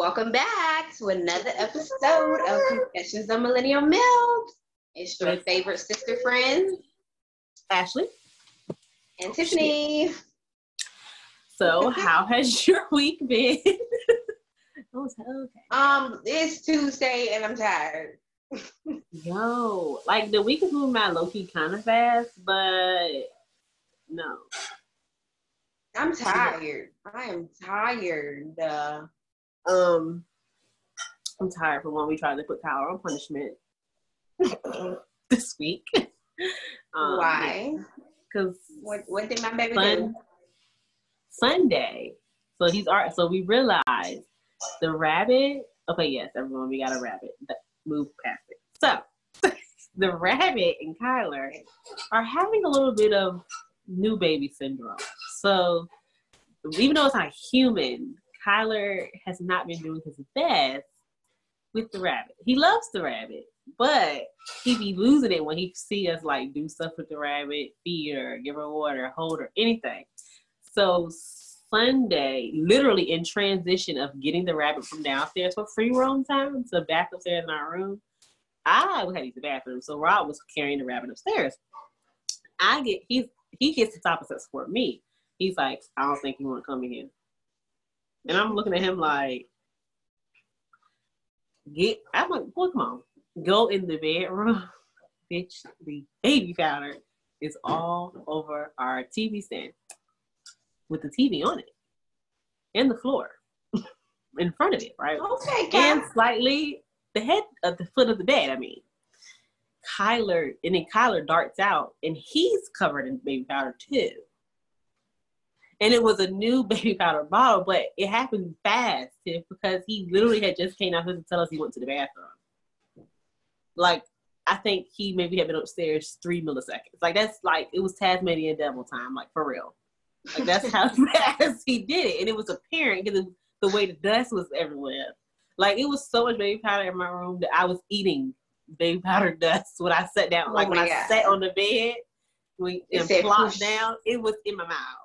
Welcome back to another episode of Confessions of Millennial Milk. It's your favorite sister friend, Ashley and Tiffany. So, how has your week been? oh, okay. Um, it's Tuesday and I'm tired. Yo, like the week is moving by low key kind of fast, but no. I'm tired. I am tired. Uh, um, I'm tired from when we tried to put power on punishment this week. Um, Why? Because what, what did my baby do? Sunday. So he's art. So we realized the rabbit. Okay, yes, everyone, we got a rabbit. Move past it. So the rabbit and Kyler are having a little bit of new baby syndrome. So even though it's not human, Kyler has not been doing his best with the rabbit. He loves the rabbit, but he be losing it when he see us like do stuff with the rabbit, feed her, give her water, hold her, anything. So Sunday, literally in transition of getting the rabbit from downstairs for free roam time to back upstairs in our room, I had to use the bathroom. So Rob was carrying the rabbit upstairs. I get he's he gets the of for me. He's like, I don't think you want to come in here. And I'm looking at him like, get, I'm like, boy, come on. Go in the bedroom. Bitch, the baby powder is all over our TV stand with the TV on it and the floor in front of it, right? Okay, And slightly the head of the foot of the bed, I mean. Kyler, and then Kyler darts out and he's covered in baby powder too and it was a new baby powder bottle, but it happened fast Tiff, because he literally had just came out to tell us he went to the bathroom. Like I think he maybe had been upstairs three milliseconds. Like that's like it was Tasmanian devil time, like for real. Like that's how fast he did it, and it was apparent because the way the dust was everywhere. Like it was so much baby powder in my room that I was eating baby powder dust when I sat down. Like oh when God. I sat on the bed, when and plopped down, it was in my mouth.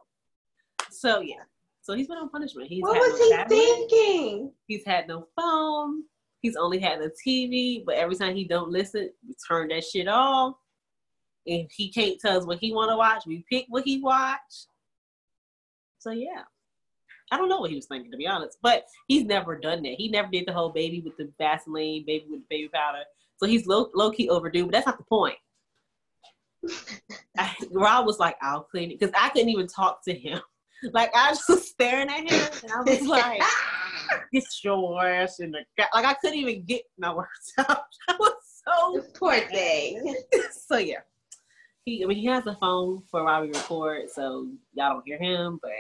So yeah. So he's been on punishment. He's what was no he tablet. thinking? He's had no phone. He's only had a TV, but every time he don't listen, we turn that shit off. If he can't tell us what he want to watch, we pick what he watch. So yeah, I don't know what he was thinking to be honest, but he's never done that. He never did the whole baby with the Vaseline, baby with the baby powder. So he's low low key overdue, but that's not the point. I, Rob was like, "I'll clean it," because I couldn't even talk to him like I was just staring at him and I was like, get your ass in the car. Like I couldn't even get my words out. I was so poor thing. so yeah. He I mean he has a phone for while we record, so y'all don't hear him, but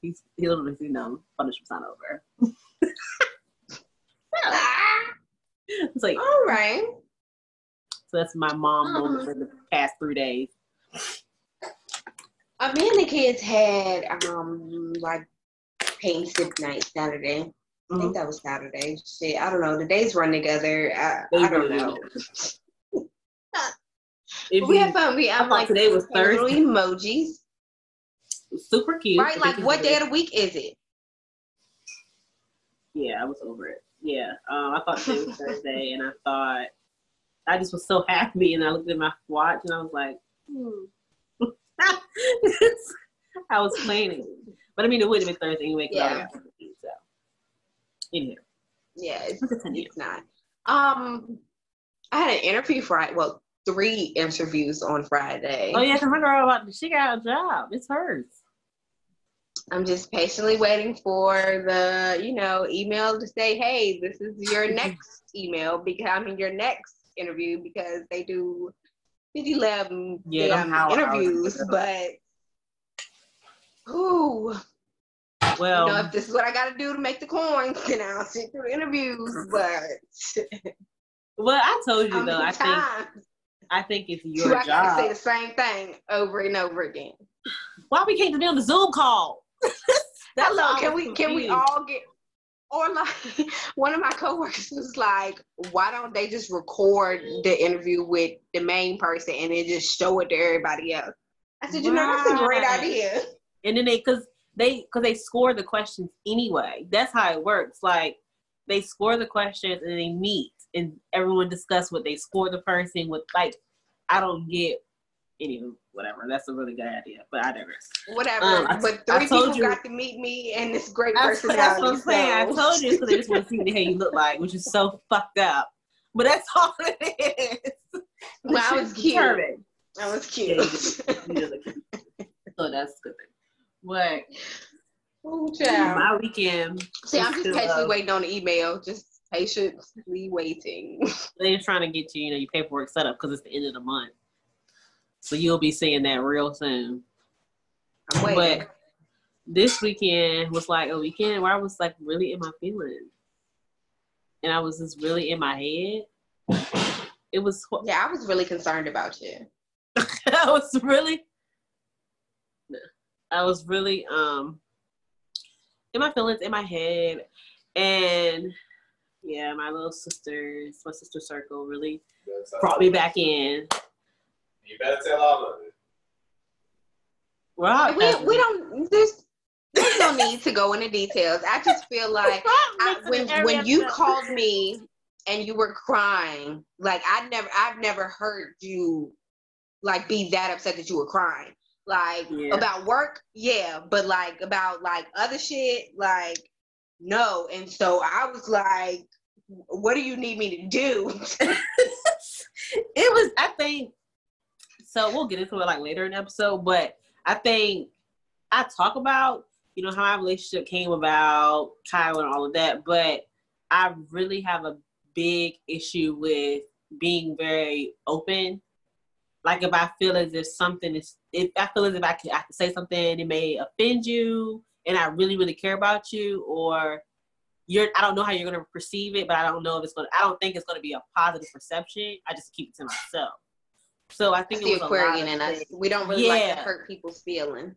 he's he literally you know, punishment's not over. it's like all right. So that's my mom moment uh-huh. for the past three days. Uh, me and the kids had um like paint sip night Saturday. Mm-hmm. I think mm-hmm. that was Saturday. Shit, I don't know. The days run together. I, I don't know. we had fun. We I'm like today was Thursday. emojis. Super cute. Right? Like what day of the week is it? Yeah, I was over it. Yeah. Um, I thought today was Thursday and I thought I just was so happy and I looked at my watch and I was like, hmm I was planning, but I mean, it would have been Thursday anyway. Yeah. I so, anyway. Yeah, it's, it's not. Um, I had an interview Friday. Well, three interviews on Friday. Oh yeah, cause my girl about she got a job. It's hers. I'm just patiently waiting for the, you know, email to say, hey, this is your next email because I mean your next interview because they do 11 yeah, interviews, but who? Well, you know, if this is what I got to do to make the coin, then I'll sit through interviews. But well, I told you though. I think I think it's your I job. say the same thing over and over again. Why we can't be on the Zoom call? Hello, can we can we all get or like one of my coworkers was like, why don't they just record the interview with the main person and then just show it to everybody else? I said, you know, that's a great idea. And then they, cause they, cause they score the questions anyway. That's how it works. Like they score the questions and they meet and everyone discuss what they score the person with. Like, I don't get anywho, whatever. That's a really good idea, but I digress. Whatever. Um, but three people you, got to meet me and this great personality. That's what I'm saying. So. I told you because they just want to see what the hell you look like, which is so fucked up. But that's all it is. Well, I was cute. Determined. I was cute. Yeah, so that's good thing. What? Oh, child. My weekend. See, I'm just patiently waiting on the email. Just patiently waiting. They're trying to get you, you know, your paperwork set up because it's the end of the month. So you'll be seeing that real soon. I'm. But this weekend was like a weekend where I was like really in my feelings. And I was just really in my head. It was Yeah, I was really concerned about you. I was really I was really um in my feelings, in my head. And yeah, my little sisters, my sister circle really brought me back in. You better tell all of it. Well, we, we don't, there's, there's no need to go into details. I just feel like I, when, when you called me and you were crying, like I never, I've never heard you like be that upset that you were crying. Like yeah. about work, yeah, but like about like other shit, like no. And so I was like, what do you need me to do? it was, I think, so we'll get into it like later in the episode, but I think I talk about, you know, how my relationship came about, Kyle and all of that, but I really have a big issue with being very open like if I feel as if something is, if I feel as if I can, I can say something, it may offend you, and I really, really care about you, or you're, I don't know how you're gonna perceive it, but I don't know if it's gonna, I don't think it's gonna be a positive perception. I just keep it to myself. So I think That's it was the Aquarian in us. We don't really yeah. like to hurt people's feelings.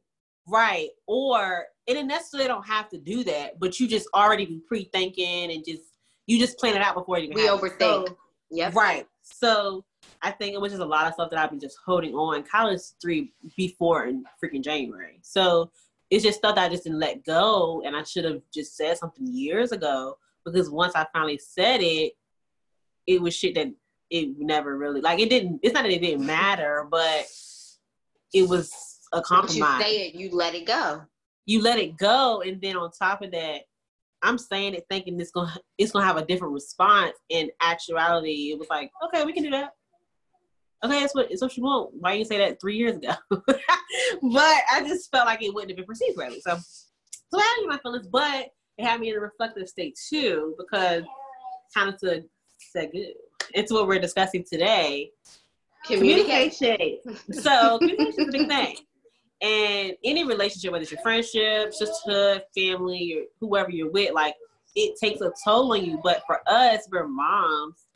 Right. Or and it necessarily don't have to do that, but you just already be pre thinking and just you just plan it out before it you We overthink. So, yeah. Right. So I think it was just a lot of stuff that I've been just holding on. College three before in freaking January. So it's just stuff that I just didn't let go and I should have just said something years ago because once I finally said it, it was shit that it never really like it didn't it's not that it didn't matter, but it was a compromise. you say it, you let it go. You let it go and then on top of that, I'm saying it thinking it's gonna it's gonna have a different response. In actuality, it was like, okay, we can do that okay, that's what, that's what you want. Why you say that three years ago? but I just felt like it wouldn't have been perceived correctly. So, so I had my feelings, but it had me in a reflective state too, because kind of to say good. It's what we're discussing today. Communication. communication. so communication is a big thing. And any relationship, whether it's your friendship, sisterhood, family, or whoever you're with, like it takes a toll on you. But for us, we're moms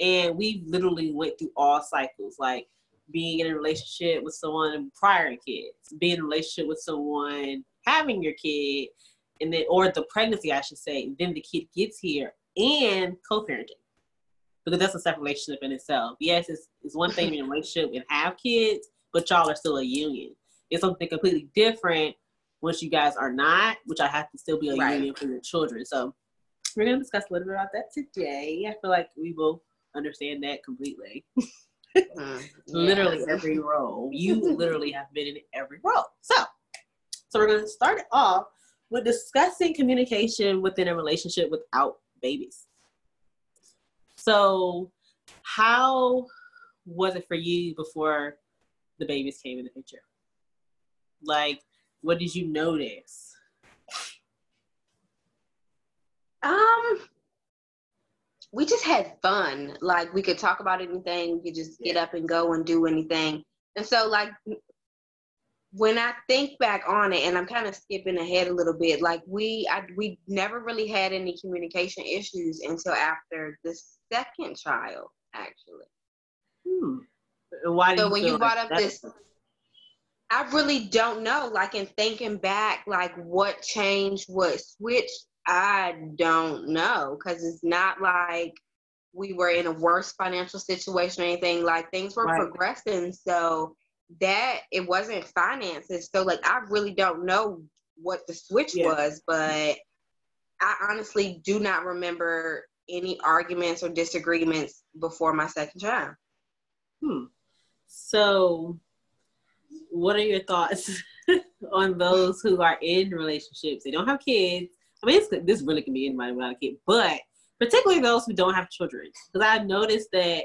and we literally went through all cycles, like being in a relationship with someone prior to kids, being in a relationship with someone having your kid, and then or the pregnancy, I should say, then the kid gets here, and co-parenting. Because that's a separate relationship in itself. Yes, it's, it's one thing in a relationship and have kids, but y'all are still a union. It's something completely different once you guys are not, which I have to still be a right. union for your children. So we're gonna discuss a little bit about that today. I feel like we will understand that completely. Mm, literally every role. You literally have been in every role. So, so we're going to start it off with discussing communication within a relationship without babies. So, how was it for you before the babies came in the picture? Like, what did you notice? Um, we just had fun. Like we could talk about anything, we could just get up and go and do anything. And so like when I think back on it, and I'm kind of skipping ahead a little bit, like we I, we never really had any communication issues until after the second child, actually. Hmm. Why? So when you brought like up this, I really don't know. Like in thinking back, like what changed, what switched. I don't know because it's not like we were in a worse financial situation or anything. Like things were right. progressing, so that it wasn't finances. So like I really don't know what the switch yeah. was, but I honestly do not remember any arguments or disagreements before my second child. Hmm. So, what are your thoughts on those who are in relationships? They don't have kids. I mean, this really can be anybody without a kid, but particularly those who don't have children. Because I've noticed that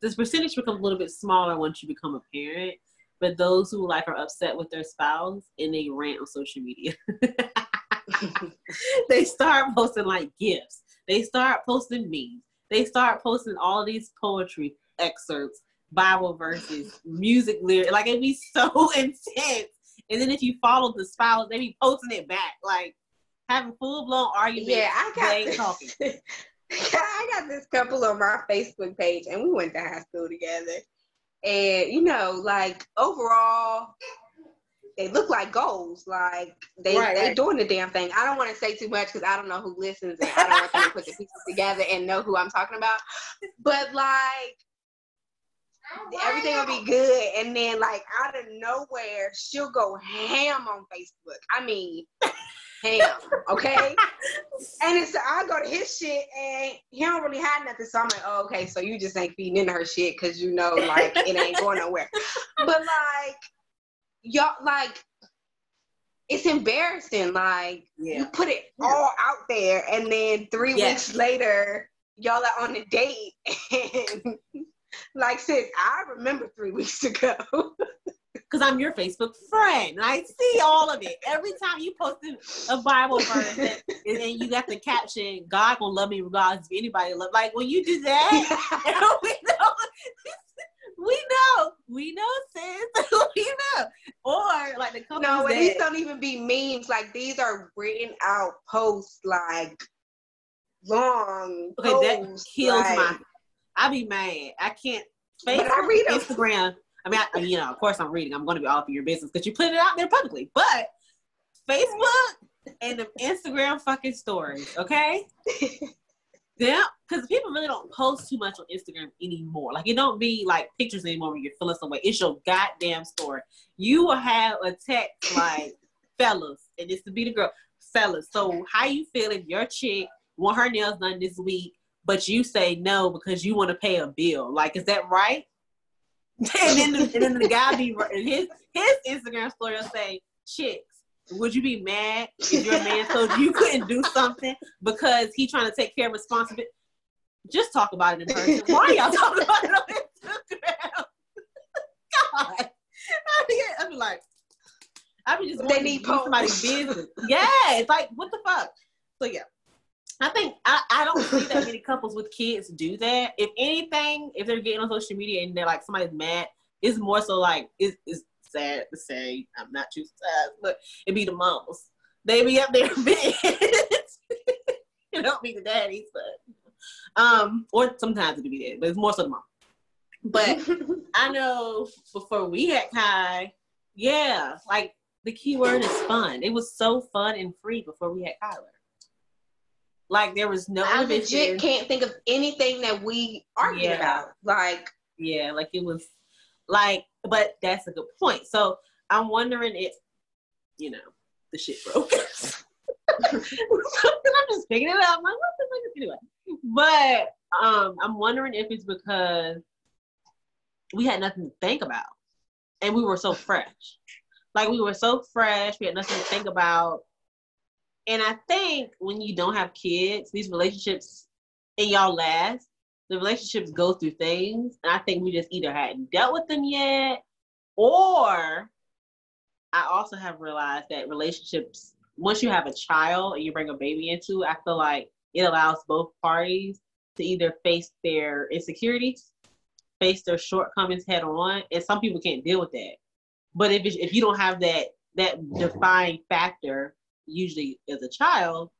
this percentage becomes a little bit smaller once you become a parent. But those who like are upset with their spouse and they rant on social media, they start posting like gifts. They start posting memes. They start posting all these poetry excerpts, Bible verses, music lyrics. Like it'd be so intense. And then if you follow the spouse, they be posting it back. Like having full blown arguments. Yeah, I got talking. I got this couple on my Facebook page, and we went to high school together. And you know, like overall, they look like goals. Like they Right, they right. doing the damn thing. I don't want to say too much because I don't know who listens, and I don't want to put the pieces together and know who I'm talking about. But like everything will be good, and then like out of nowhere, she'll go ham on Facebook. I mean, ham. Okay. And it's I go to his shit and he don't really have nothing. So I'm like, oh, okay, so you just ain't feeding into her shit because you know like it ain't going nowhere. But like y'all like it's embarrassing. Like you put it all out there and then three Yes. weeks later y'all are on a date and like sis, I remember three weeks ago. Because I'm your Facebook friend. I see all of it. Every time you posted a Bible verse and, you got the caption, God gonna love me regardless if anybody love like when you do that, we know we know. We know, sis. we know. Or like the couple no, and that, these don't even be memes. Like these are written out posts, like long. Okay, that posts, kills like- my. I be mad. I can't. But Facebook, I read. Instagram. I mean, I, you know, of course, I'm reading. I'm going to be all up in your business because you put it out there publicly. But Facebook and the Instagram fucking stories, okay? Yeah, because people really don't post too much on Instagram anymore. Like it don't be like pictures anymore when you're feeling some way. It's your goddamn story. You will have a text like, "Fellas," and it's to be the girl, "Fellas." So how you feeling? Your chick want her nails done this week, but you say no because you want to pay a bill. Like, is that right? and then the, and then the guy be and his his Instagram story will say, "Chicks." Would you be mad if your man told you you couldn't do something because he trying to take care of responsibility? Just talk about it in person. Why are y'all talking about it on Instagram? God, I be like, I be just They need somebody's business. Yeah, it's like what the fuck. So yeah, I think I, I don't see that many couples with kids do that. If anything, if they're getting on social media and they're like somebody's mad, it's more so like it's, it's sad to say. I'm not too sad, but it'd be the moms. They be up there bitch. it don't be the daddies, but um, or sometimes it could be that, but it's more so the mom. But I know before we had Kai, yeah, like the key word is fun. It was so fun and free before we had Kyler. Like there was no I legit can't think of anything that we argued Yeah. about. Like, Yeah, like it was like, but that's a good point. So I'm wondering if, you know, the shit broke. I'm just picking it up. I'm like, what the fuck anyway? But um, I'm wondering if it's because we had nothing to think about, and we were so fresh. Like we were so fresh, we had nothing to think about. And I think when you don't have kids, these relationships and y'all last, the relationships go through things. And I think we just either hadn't dealt with them yet, or I also have realized that relationships, once you have a child and you bring a baby into I feel like it allows both parties to either face their insecurities, face their shortcomings head on. And some people can't deal with that. But if it's, if you don't have that that mm-hmm. defining factor, usually as a child,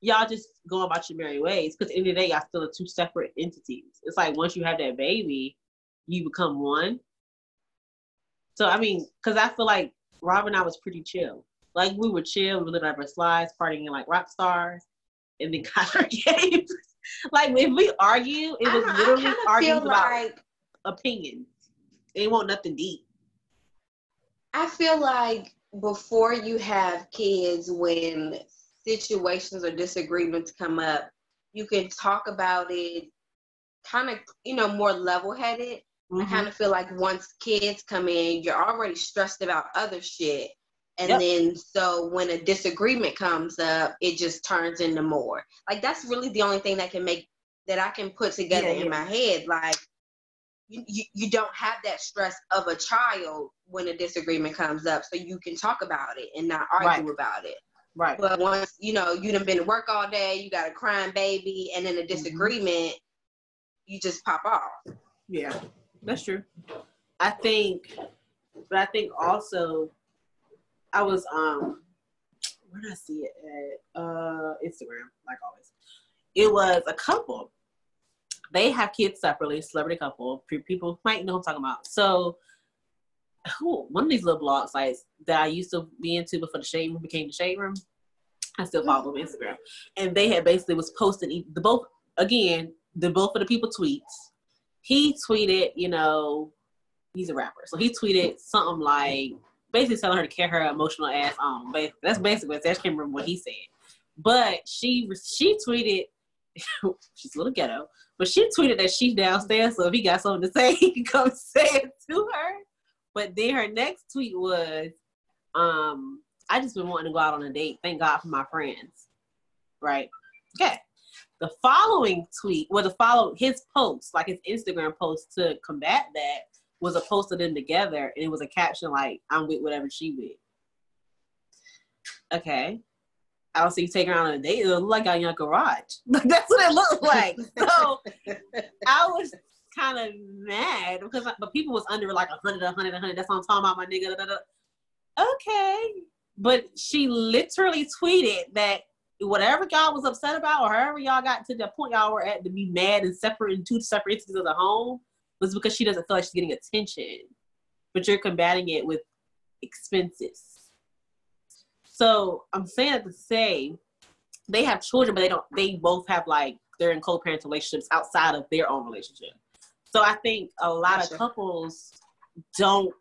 y'all just go about your merry ways. Because at the the day, y'all still are two separate entities. It's like once you have that baby, you become one. So I mean, because I feel like Rob and I was pretty chill. Like we were chill, we were living our slides, partying like rock stars, and then got our games. like if we argue, it was I literally of arguing about like opinions. It won't nothing deep. I feel like before you have kids, when situations or disagreements come up, you can talk about it kind of, you know, more level headed. Mm-hmm. I kind of feel like once kids come in, you're already stressed about other shit. And yep. then so when a disagreement comes up, it just turns into more. Like that's really the only thing that can make that I can put together yeah, in yeah. my head. Like you, you, don't have that stress of a child when a disagreement comes up, so you can talk about it and not argue right. about it. Right. But once you know you done been to work all day, you got a crying baby, and then a mm-hmm. disagreement, mm-hmm. you just pop off. Yeah, that's true. I think, but I think also, I was um, where did I see it at? Uh, Instagram, like always. It was a couple. They have kids separately, celebrity couple. People might know what I'm talking about. So one of these little blog sites that I used to be into before the shade room became the shade room. I still follow them on Instagram, and they had basically was posting the both again the both of the people tweets. He tweeted, you know, he's a rapper, so he tweeted something like basically telling her to carry her emotional ass on. But that's basically what I can't remember what he said. But she she tweeted, she's a little ghetto, but she tweeted that she's downstairs, so if he got something to say, he can come say it to her. But then her next tweet was, um, I just been wanting to go out on a date. Thank God for my friends. Right? Okay. The following tweet, well, the follow his post, like his Instagram post to combat that, was a post of them together, and it was a caption like, "I'm with whatever she with." Okay, I don't see you taking her on a date. It looked like in your garage. That's what it looked like. so I was kind of mad because but people was under like a hundred, a hundred, a hundred. That's what I'm talking about, my nigga. Da, da, da. Okay, but she literally tweeted that whatever y'all was upset about, or however y'all got to the point y'all were at to be mad and separate in two separate entities of the home, was because she doesn't feel like she's getting attention. But you're combating it with expenses. So I'm saying that to say they have children, but they don't. They both have like they're in co-parenting relationships outside of their own relationship. So I think a lot gotcha. of couples don't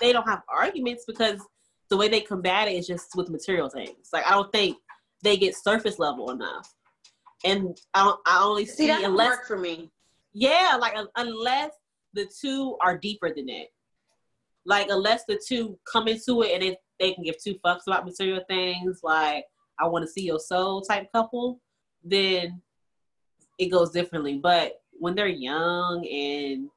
they don't have arguments because the way they combat it is just with material things. Like I don't think they get surface level enough. And I don't, I only see, see unless work for me. Yeah, like unless the two are deeper than that. Like unless the two come into it and they, they can give two fucks about material things, like I want to see your soul type couple, then it goes differently. But when they're young and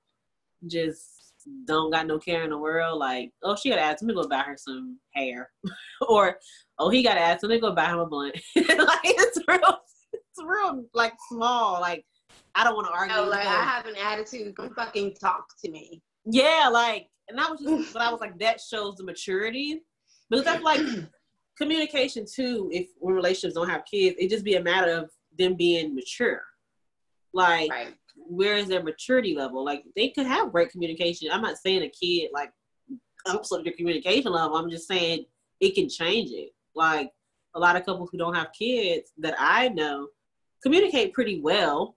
just don't got no care in the world, like, oh, she got to ask me to go buy her some hair, or oh, he got to ask me to go buy him a blunt. like it's real, it's real like small. Like I don't want to argue. Oh, no, like I have an attitude. Don't fucking talk to me. Yeah, like, and that was just, but I was like, that shows the maturity because that's like communication too. If when relationships don't have kids, it just be a matter of them being mature. Like, right where is their maturity level? Like they could have great communication. I'm not saying a kid like ups up their communication level. I'm just saying it can change it. Like a lot of couples who don't have kids that I know communicate pretty well.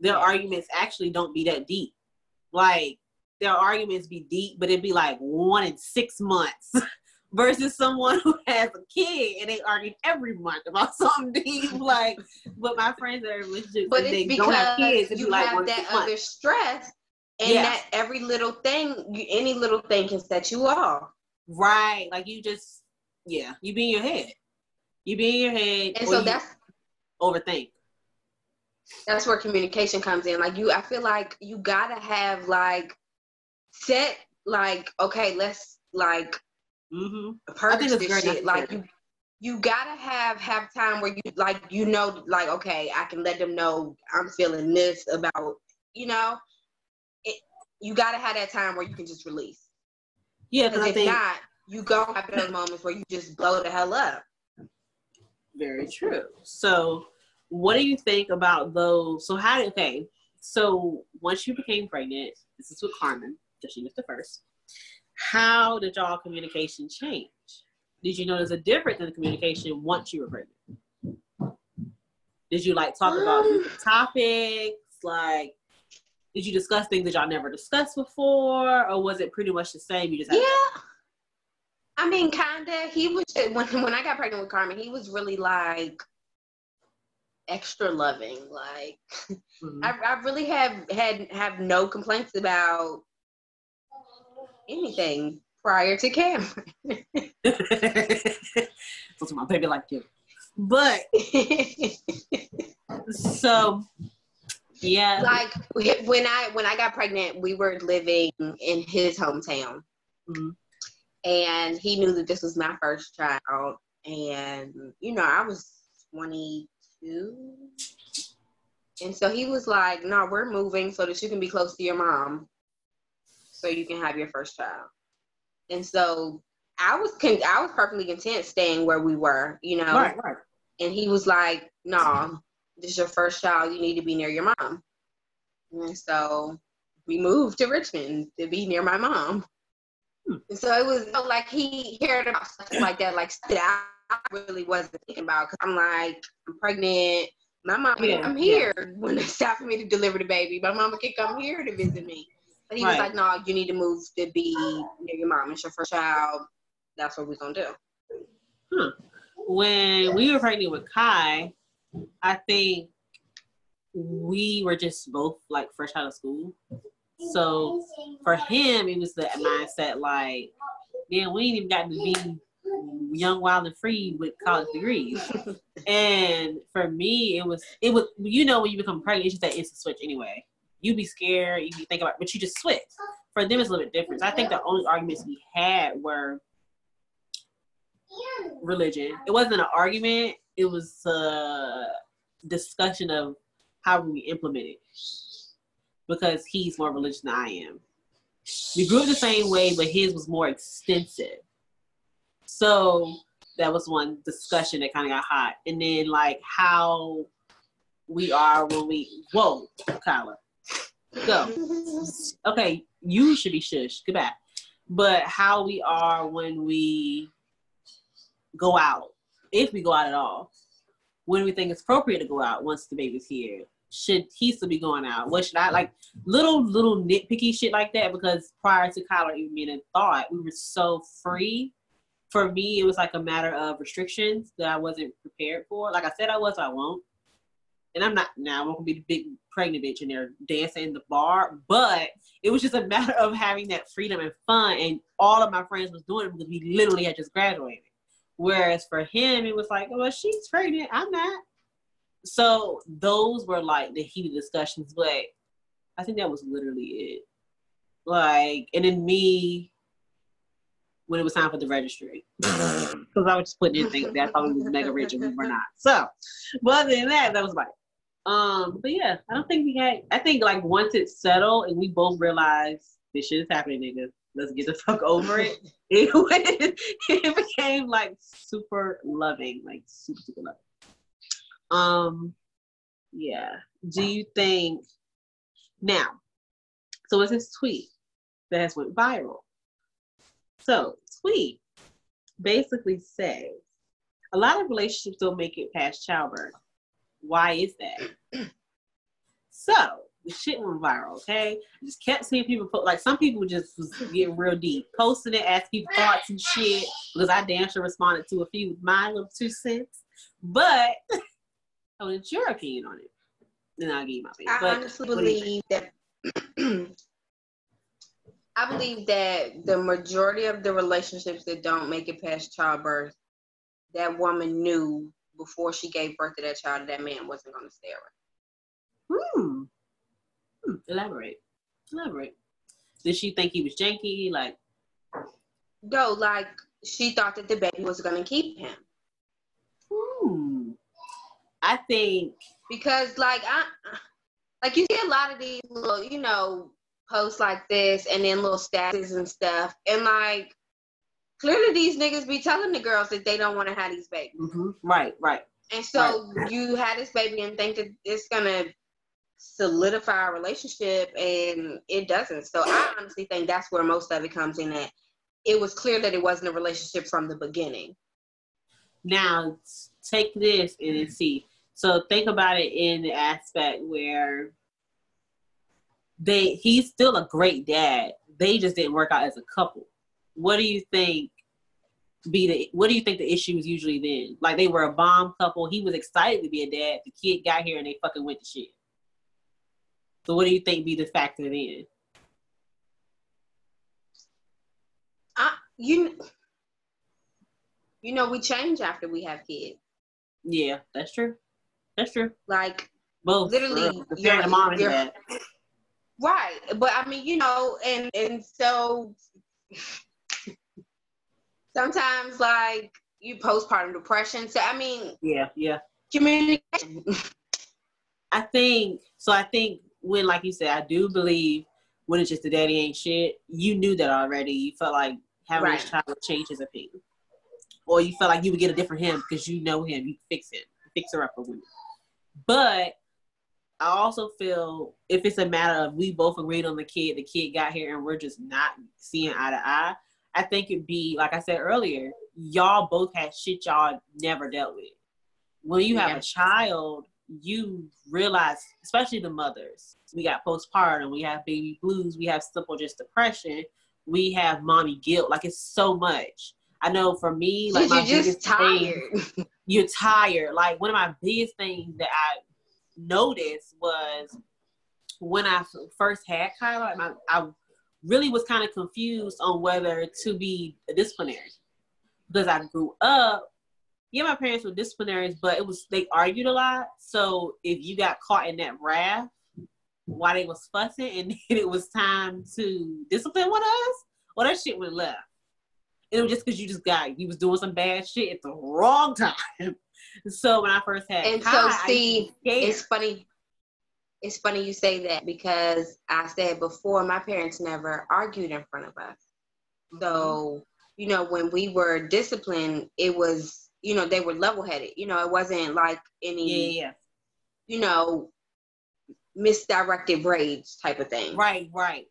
Their arguments actually don't be that deep. Like their arguments be deep, but it'd be like one in six months. versus someone who has a kid and they argue every month about something deep. Like, but my friends are relationships, but they don't have kids, you like have that other months. stress, and yeah. that every little thing, you, any little thing can set you off. Right, like you just, yeah, you be in your head. You be in your head, and so that's overthink. That's where communication comes in. Like you, I feel like you gotta have like set like okay, let's like Mm-hmm. Purge this shit. Like you, you gotta have have time where you like you know like okay I can let them know I'm feeling this about you know. It, you gotta have that time where you can just release. Yeah, because if think, not, you go have those moments where you just blow the hell up. Very true. So, what do you think about those? So, how did okay? So, once you became pregnant, this is with Carmen, because she was the first how did y'all communication change? Did you notice a difference in the communication once you were pregnant? Did you like talk about um, topics? Like, did you discuss things that y'all never discussed before, or was it pretty much the same? You just yeah. I mean, kinda. He was when when I got pregnant with Carmen. He was really like extra loving. Like mm-hmm. I, I really have had have no complaints about anything prior to Cameron. That's my baby like you. But so yeah. Like when I when I got pregnant, we were living in his hometown. Mm-hmm. And he knew that this was my first child. And you know, I was 22. And so he was like, "No, we're moving so that you can be close to your mom, so you can have your first child." And so I was con- I was perfectly content staying where we were, you know. Right, right. And he was like, "No, this is your first child. You need to be near your mom. And so we moved to Richmond to be near my mom. Hmm. And so it was like he heard about stuff like that, like that I really wasn't thinking about because I'm like, I'm pregnant. My mom, yeah, I'm here yeah. when it's time for me to deliver the baby. My mama can come here to visit me. But he right. was like, no, you need to move to be near your mom. It's your first child. That's what we're going to do. Hmm. When we were pregnant with Kai, I think we were just both like fresh out of school. So for him, it was the mindset like, man, we ain't even gotten to be young, wild, and free with college degrees. and for me, it was it was you know when you become pregnant, it's just that instant switch anyway. You be scared, you be think about, but you just switch. For them, it's a little bit different. I think the only arguments we had were religion. It wasn't an argument it was a discussion of how we implement it because he's more religious than I am. We grew up the same way, but his was more extensive. So that was one discussion that kind of got hot. And then like how we are when we whoa, Kyler. Go. Okay, you should be shush. Goodbye. But how we are when we go out if we go out at all, when we think it's appropriate to go out once the baby's here. Should he still be going out? What should I like? Little little nitpicky shit like that because prior to Kyler even being a thought, we were so free. For me, it was like a matter of restrictions that I wasn't prepared for. Like I said, I was, I won't. And I'm not now. I'm gonna be the big pregnant bitch in there dancing in the bar. But it was just a matter of having that freedom and fun. And all of my friends was doing it because we literally had just graduated. Whereas for him, it was like, well, she's pregnant. I'm not. So those were like the heated discussions, but I think that was literally it. Like, and then me when it was time for the registry. Because I was just putting in things that I thought was mega rich and we were not. So, but other than that, that was like, um, but yeah, I don't think we had, I think like once it settled and we both realized this shit is happening, nigga let's get the fuck over it. It, went, it became like super loving, like super super loving. Um, yeah. Do you think now? So it's this tweet that has went viral. So tweet basically says a lot of relationships don't make it past childbirth. Why is that? so the shit went viral, okay? I just kept seeing people put like some people just was getting real deep, posting it, asking thoughts and shit. Because I damn sure responded to a few with my little two cents. But I want your opinion on it. Then I'll give you my opinion. I but, honestly believe that I believe that the majority of the relationships that don't make it past childbirth, that woman knew before she gave birth to that child that, man wasn't going to stay around. Hmm. Hmm, elaborate. Elaborate. Did she think he was janky? Like, no, like she thought that the baby was gonna keep him. Hmm. I think because like I like you see a lot of these little, you know, posts like this and then little statuses and stuff. And like clearly these niggas be telling the girls that they don't want to have these babies. Mm-hmm. Right, right. And so right. you had this baby and think that it's gonna solidify our relationship and it doesn't. So I honestly think that's where most of it comes in That It was clear that it wasn't a relationship from the beginning. Now take this and see. So think about it in the aspect where they he's still a great dad. They just didn't work out as a couple. What do you think be the what do you think the issue was usually then? Like they were a bomb couple. He was excited to be a dad. The kid got here and they fucking went to shit. So what do you think be the factor then? I, you, you know, we change after we have kids. Yeah, that's true. That's true. Like both literally, the and mom and dad. Right, but I mean, you know, and and so sometimes like you postpartum depression. So I mean, yeah, yeah, communication. I think so. I think when, like you said, I do believe when it's just the daddy ain't shit. You knew that already. You felt like having right. this child would change his opinion, or you felt like you would get a different him because you know him. You fix him, fix her up for women. But I also feel if it's a matter of we both agreed on the kid, the kid got here, and we're just not seeing eye to eye. I think it'd be like I said earlier, y'all both had shit y'all never dealt with. When you have yeah. a child, you realize, especially the mothers, we got postpartum, we have baby blues, we have simple just depression, we have mommy guilt. Like it's so much. I know for me, like my you're just tired. Thing, you're tired. Like one of my biggest things that I noticed was when I first had Kyler, I, I really was kind of confused on whether to be a disciplinary because I grew up. Yeah, my parents were disciplinaries, but it was they argued a lot. So if you got caught in that wrath while they was fussing, and then it was time to discipline one of us, well, that shit went left. It was just because you just got you was doing some bad shit at the wrong time. So when I first had and Kai, so see, it's funny. It's funny you say that because I said before my parents never argued in front of us. So mm-hmm. you know when we were disciplined, it was you know they were level headed. You know it wasn't like any yeah, yeah. you know misdirected rage type of thing. Right, right.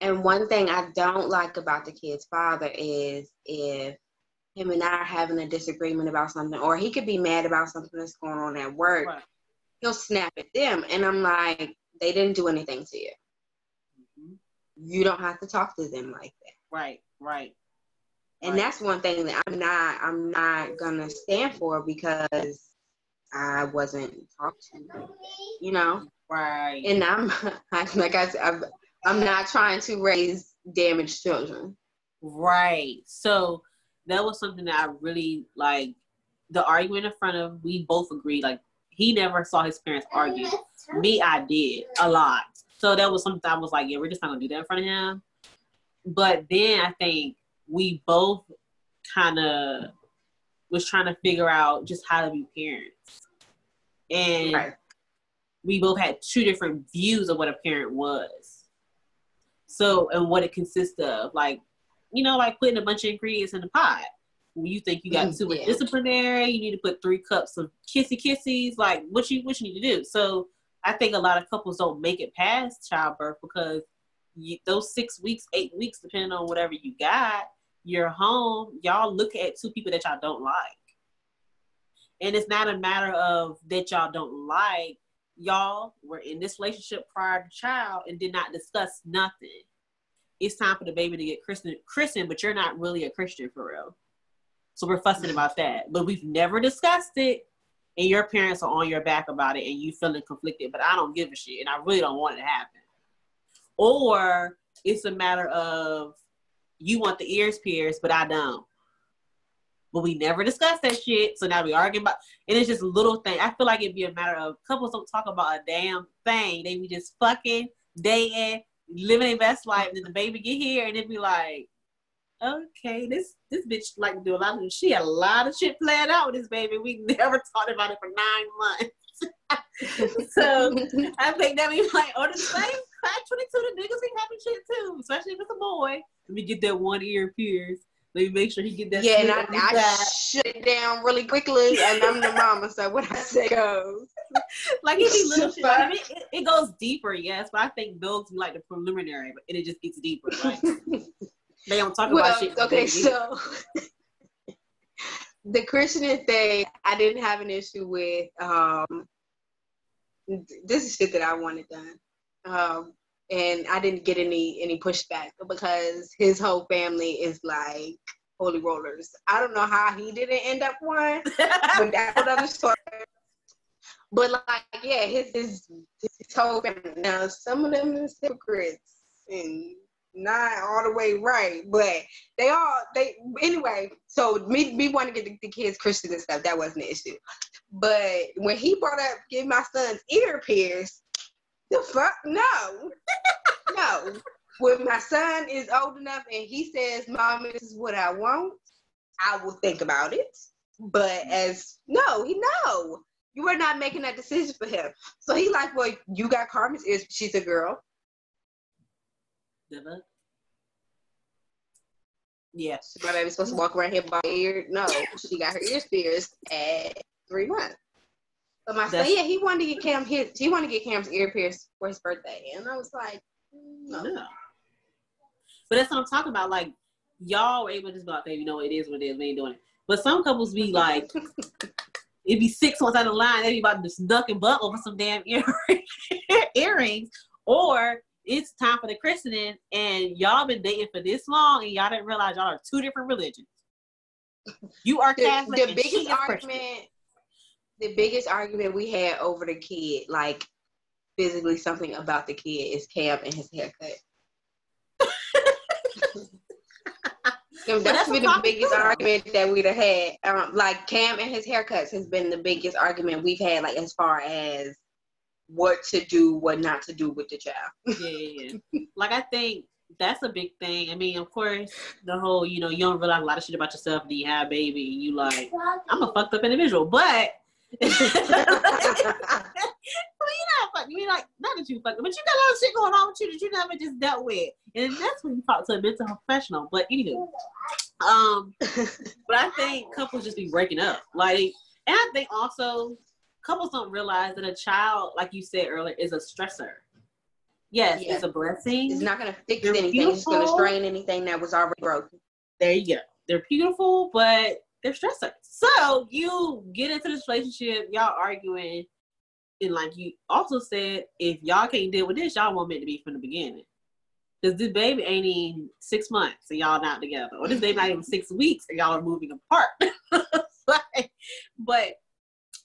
And one thing I don't like about the kid's father is if him and I are having a disagreement about something, or he could be mad about something that's going on at work, right. He'll snap at them. And I'm like, they didn't do anything to you. Mm-hmm. You don't have to talk to them like that. Right, right. And right. that's one thing that I'm not I'm not gonna stand for because I wasn't talked to, you know. Right. And I'm like I said, I'm, I'm not trying to raise damaged children. Right. So that was something that I really like. The argument in front of, we both agreed. Like he never saw his parents argue. Me, I did a lot. So that was something I was like, yeah, we're just not gonna do that in front of him. But then I think we both kind of was trying to figure out just how to be parents, and right. we both had two different views of what a parent was. So and what it consists of, like you know, like putting a bunch of ingredients in the pot. When you think you got mm, too much yeah. disciplinary, you need to put three cups of kissy kissies. Like what you what you need to do. So I think a lot of couples don't make it past childbirth because you, those six weeks, eight weeks, depending on whatever you got, you're home. Y'all look at two people that y'all don't like, and it's not a matter of that y'all don't like. Y'all were in this relationship prior to child and did not discuss nothing it's time for the baby to get christened, christened, but you're not really a Christian for real. So we're fussing about that. But we've never discussed it, and your parents are on your back about it, and you feeling conflicted. But I don't give a shit, and I really don't want it to happen. Or it's a matter of you want the ears pierced, but I don't. But we never discussed that shit. So now we arguing about, and it's just a little thing. I feel like it'd be a matter of couples don't talk about a damn thing. They be just fucking dating living their best life, and then the baby get here, and it'd be like, okay, this this bitch like to do a lot of she had a lot of shit planned out with this baby. We never talked about it for nine months. so I think that be like, oh, the same fact 22, the niggas be having shit too, especially if it's a boy. Let me get that one ear pierced. Let me make sure he get that. Yeah, and I, I shut it down really quickly, and I'm the mama, so what I say goes. like it be little shit. I mean, it, it, goes deeper, yes, but I think those be like the preliminary, but it just gets deeper. Right? They don't talk well, about shit. Okay, so the Christian thing, I didn't have an issue with. Um, this is shit that I wanted done. Um, and I didn't get any any pushback because his whole family is like holy rollers. I don't know how he didn't end up one, but that's another story. But like, yeah, his his, his whole family. Now, some of them is hypocrites and not all the way right, but they all they anyway. So me me wanting to get the, the kids Christian and stuff that wasn't an issue. But when he brought up getting my son's ear pierced, the fuck no, no. When my son is old enough and he says, "Mom, this is what I want," I will think about it. But as no, he no, you were not making that decision for him. So he like, well, you got Carmen's ears. She's a girl. Never. Yeah. My baby's supposed to walk around here by ear. No, she got her ears pierced at three months. But my son, yeah, he wanted to get Cam his he wanted to get Cam's ear pierced for his birthday, and I was like, no. No. But that's what I'm talking about. Like, y'all were able to just be like, baby, you know, it is what it is. We ain't doing it. But some couples be like, it'd be six months out of the line, they be about to just duck and butt over some damn ear- earrings. Or it's time for the christening, and y'all been dating for this long, and y'all didn't realize y'all are two different religions. You are The, Catholic. the she biggest is Christian. argument, the biggest argument we had over the kid, like physically something about the kid, is Cam and his haircut. So that's that's been the biggest argument that we'd have had. Um, like Cam and his haircuts has been the biggest argument we've had, like as far as what to do, what not to do with the child. yeah, yeah, like I think that's a big thing. I mean, of course, the whole you know you don't realize a lot of shit about yourself. Then you have a baby, and you like I'm a fucked up individual, but. Well, you're not fucking. You're like not that you fucking, but you got a lot of shit going on with you that you never just dealt with, and that's when you talk to a mental professional. But anywho, um, but I think couples just be breaking up, like, and I think also couples don't realize that a child, like you said earlier, is a stressor. Yes, Yeah. it's a blessing. It's not gonna fix They're anything. It's gonna strain anything that was already broken. there you go. They're beautiful, but they're stressors. So you get into this relationship, y'all arguing, and like you also said, if y'all can't deal with this, y'all weren't meant to be from the beginning. Because this baby ain't even six months and y'all not together, or this baby not even six weeks and y'all are moving apart. Like, but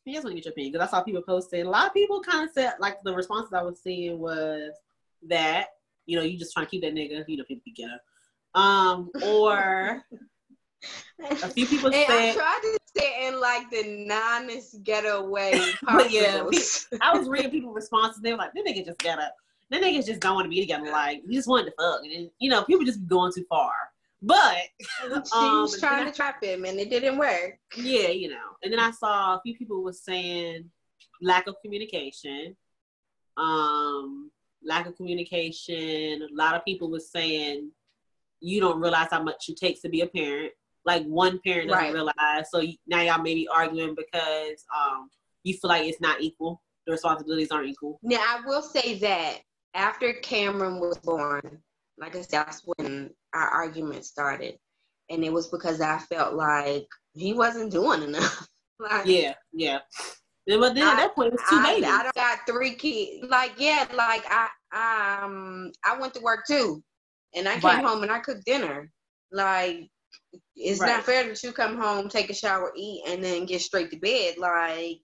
Just want to get your opinion because I saw people posting. A lot of people kind of said like the responses I was seeing was that you know you just trying to keep that nigga, you know, people be ghetto. Um, or a few people And I tried to say in like the non-est ghetto way yeah. I was reading people's responses. They were like, "That nigga just got up. That niggas just don't want to be together. Like, he just wanted to fuck." And then, you know, people just be going too far. But she um, was trying to trap him and it didn't work. yeah, you know. And then I saw a few people was saying lack of communication. Um, lack of communication. A lot of people was saying you don't realize how much it takes to be a parent. Like one parent doesn't Right. realize. So now y'all may be arguing because um you feel like it's not equal. The responsibilities aren't equal. Now I will say that after Cameron was born, I said, that's when our argument started, and it was because I felt like he wasn't doing enough. like, Yeah, yeah. But then at that point, it's two I, babies. I got three kids. Like yeah, like I um I went to work too, and I came Right. home and I cooked dinner. Like it's Right. not fair that you come home, take a shower, eat, and then get straight to bed. Like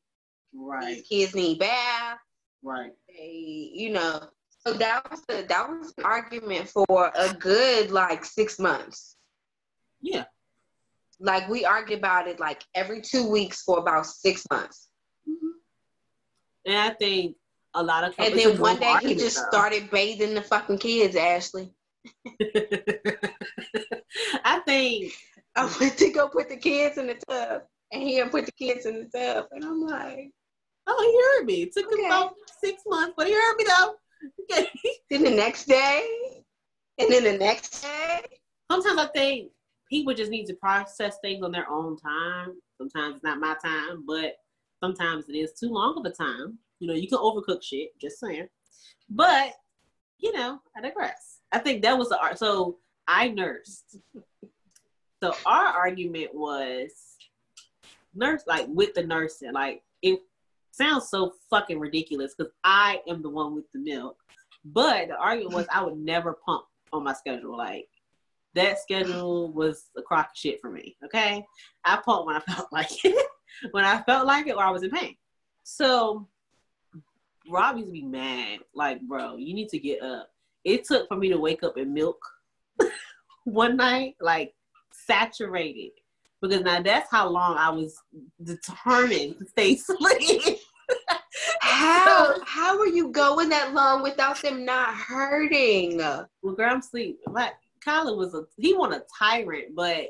right, kids need baths. right. They, you know. So that was the that was an argument for a good like six months. Yeah. Like we argued about it like every two weeks for about six months. Mm-hmm. And I think a lot of And then one day he just though. started bathing the fucking kids, Ashley. I think I went to go put the kids in the tub, and he put the kids in the tub, and I'm like, oh, he heard me. It took Okay. about six months, but he heard me though. Then the next day, and then the next day, Sometimes I think people just need to process things on their own time. Sometimes it's not my time, but sometimes it is too long of a time. You know, you can overcook shit. Just saying. But you know, I digress. I think that was the art. So I nursed. So our argument was nurse, like with the nursing, like it sounds so fucking ridiculous because I am the one with the milk. But the argument was I would never pump on my schedule. Like that schedule was a crock of shit for me. Okay, I pumped when I felt like it, when I felt like it, or I was in pain. So Rob used to be mad, like, bro, you need to get up. It took for me to wake up and milk one night, like saturated, because now that's how long I was determined to stay asleep. How how are you going that long without them not hurting? Well, girl, I'm sleep. Like Kyler was a he wasn't a tyrant, but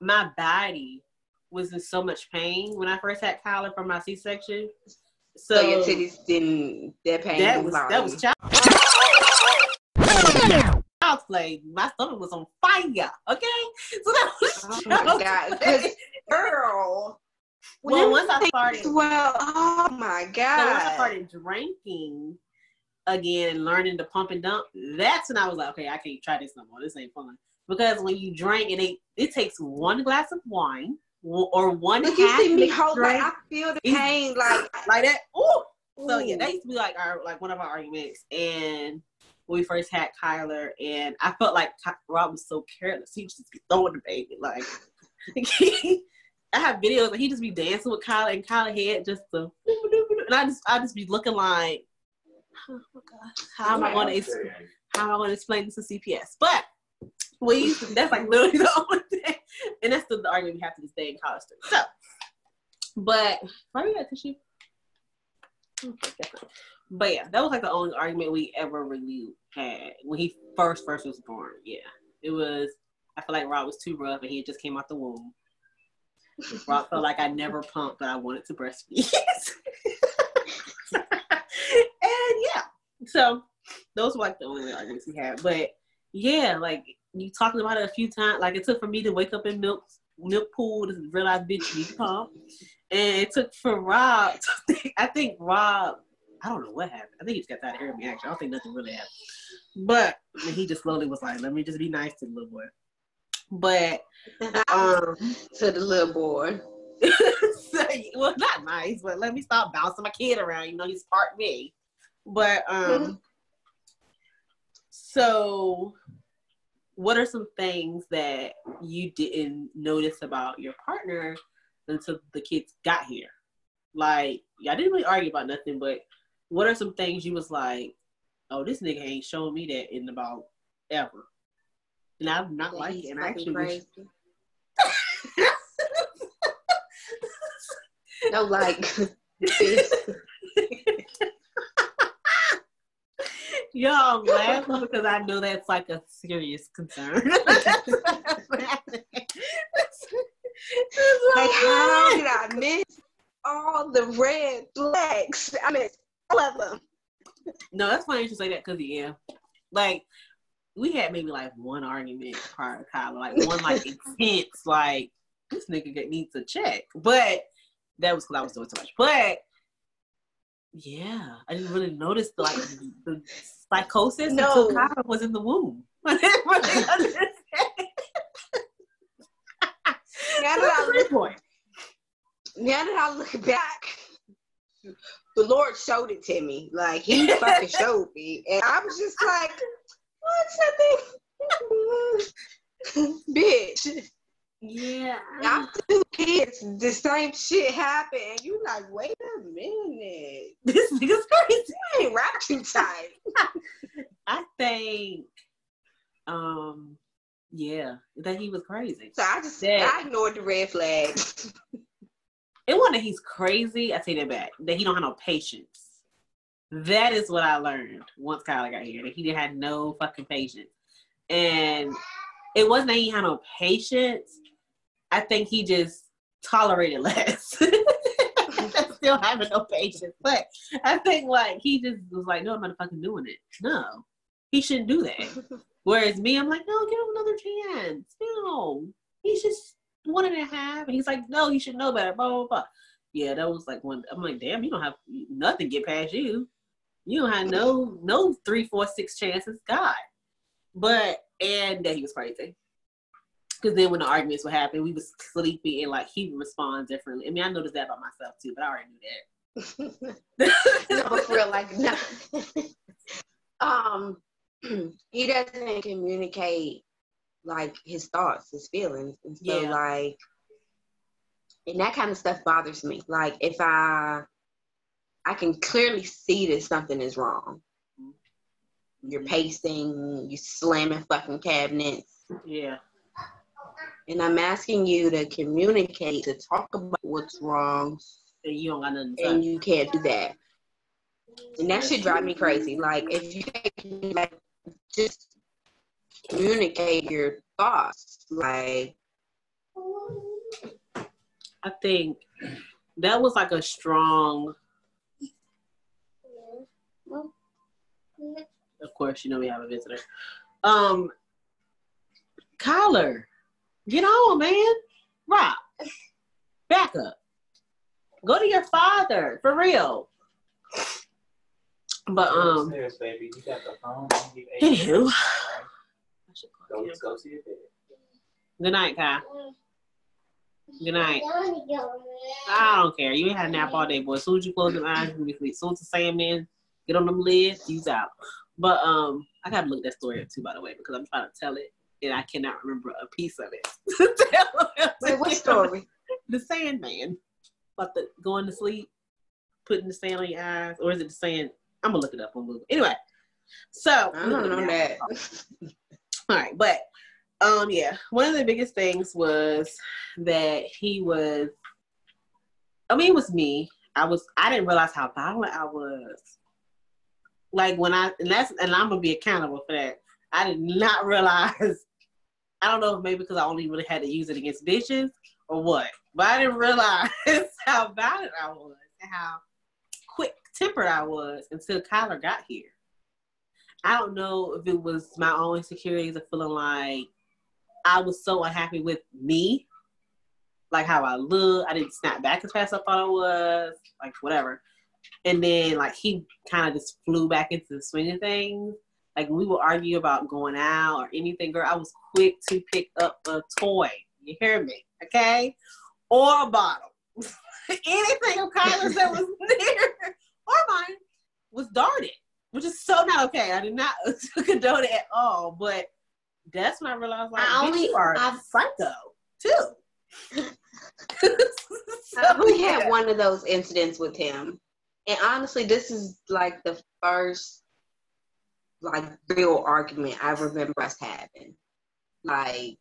my body was in so much pain when I first had Kyler from my C section. So, So, your titties didn't that pain that was bother that was you. child play. My stomach was on fire. Okay, so that was Oh my God, girl. Well, oh once I started- Well, oh my God. So once I started drinking again and learning to pump and dump, that's when I was like, okay, I can't try this no more. This ain't fun. Because when you drink, and it ain't, it takes one glass of wine or one Look, you see me hold like I feel the pain like like that. Ooh. So yeah, that used to be like our like one of our arguments. And when we first had Kyler, and I felt like Rob was so careless. He was just be throwing the baby like. I have videos and he just be dancing with Kyler and Kyler head just the and I just I just be looking like oh my god. How am I going to ex- how am I to explain this to CPS but we that's like literally the only thing and that's the, the argument we have to this day in college students. so but why we got tissue? But yeah that was like the only argument we ever really had when he first first was born. Yeah it was I feel like Rob was too rough and he just came out the womb Rob felt like I never pumped, but I wanted to breastfeed. and yeah, so those were like the only arguments we had. But yeah, like you talking about it a few times. Like it took for me to wake up in milk milk pool to realize bitch you need pump, and it took for Rob. To think, I think Rob. I don't know what happened. I think he just got tired of hearing me. Actually, I don't think nothing really happened. But he just slowly was like, "Let me just be nice to the little boy." But um, to the little boy. so, well, not nice, but let me stop bouncing my kid around. You know, he's part me. But um, so what are some things that you didn't notice about your partner until the kids got here? Like, I didn't really argue about nothing, but what are some things you was like, oh, this nigga ain't showing me that in about ever. And I'm not like it. And I actually crazy. No, like Yo, I'm laughing because I know that's like a serious concern. like how did I miss all the red flags? I missed all of them. No, that's funny you should say that because yeah, like we had maybe like one argument prior to Kyler, like one like intense, like this nigga get- needs a check, but that was because I was doing too much. But yeah, I didn't really notice the, like the psychosis No. until Kyler was in the womb. I didn't really understand. Now that I look, point. now that I look back, the Lord showed it to me. Like He fucking showed me, and I was just like, "What's that thing, bitch?" Yeah, After two kids, the same shit happened, and you like, wait a minute, this nigga's crazy. I ain't wrapped too tight. I think, um, yeah, that he was crazy. So I just That- I ignored the red flags. It wasn't that he's crazy. I take that back. That he don't have no patience. That is what I learned once Kyler got here. That he didn't have no fucking patience, and it wasn't that he had no patience. I think he just tolerated less. Still having no patience, but I think like he just was like, "No, I'm not fucking doing it." No, he shouldn't do that. Whereas me, I'm like, no, give him another chance. No, he's just one and a half. And he's like, no, you should know better. Blah blah blah. Yeah, that was like one. I'm like, damn, you don't have nothing get past you. You don't have no no three, four, six chances. God, but and that he was crazy. Because then when the arguments would happen, we was sleepy and like he would respond differently. I mean, I noticed that about myself too, but I already knew that. no, for real, like no. um, he doesn't communicate like his thoughts, his feelings. And so Yeah. like and that kind of stuff bothers me. Like if I I can clearly see that something is wrong. You're mm-hmm. pacing, you slamming fucking cabinets. Yeah. And I'm asking you to communicate, to talk about what's wrong, And you don't got nothing to and you can't do that. And that should drive me crazy. Like if you like just communicate your thoughts. Like I think that was like a strong. Of course, you know we have a visitor. Um, Kyler, get on, man. Rock, back up. Go to your father for real. But um, Upstairs, baby. You got the phone. Anywho, Go, go to your bed. good night, Kai. Good night. I don't care. You ain't had a nap all day, boy. As soon as you close your eyes, you're gonna be asleep. As soon as the sand man get on them lids, he's out. But um, I gotta look that story up too, by the way, because I'm trying to tell it and I cannot remember a piece of it. wait, what story? The Sandman. About the going to sleep, putting the sand on your eyes, or is it the sand? I'm gonna look it up on Google. Anyway, so I don't know that. all right, but um, yeah, one of the biggest things was that he was. I mean, it was me. I was. I didn't realize how violent I was. Like when I and that's and I'm gonna be accountable for that. I did not realize. I don't know maybe because I only really had to use it against bitches or what, but I didn't realize how violent I was and how quick tempered I was until Kyler got here. I don't know if it was my own insecurities of feeling like I was so unhappy with me, like how I look. I didn't snap back as fast as I thought I was, like whatever. And then like he kind of just flew back into the swing of things. Like we would argue about going out or anything, girl, I was quick to pick up a toy. You hear me? Okay? Or a bottle. anything of Kyler's that was near or mine was darted which is so not okay. I did not condone it at all. But that's when I realized, like, I only- you are I've- psycho too. I only had one of those incidents with him. And honestly, this is like the first like real argument I remember us having. Like,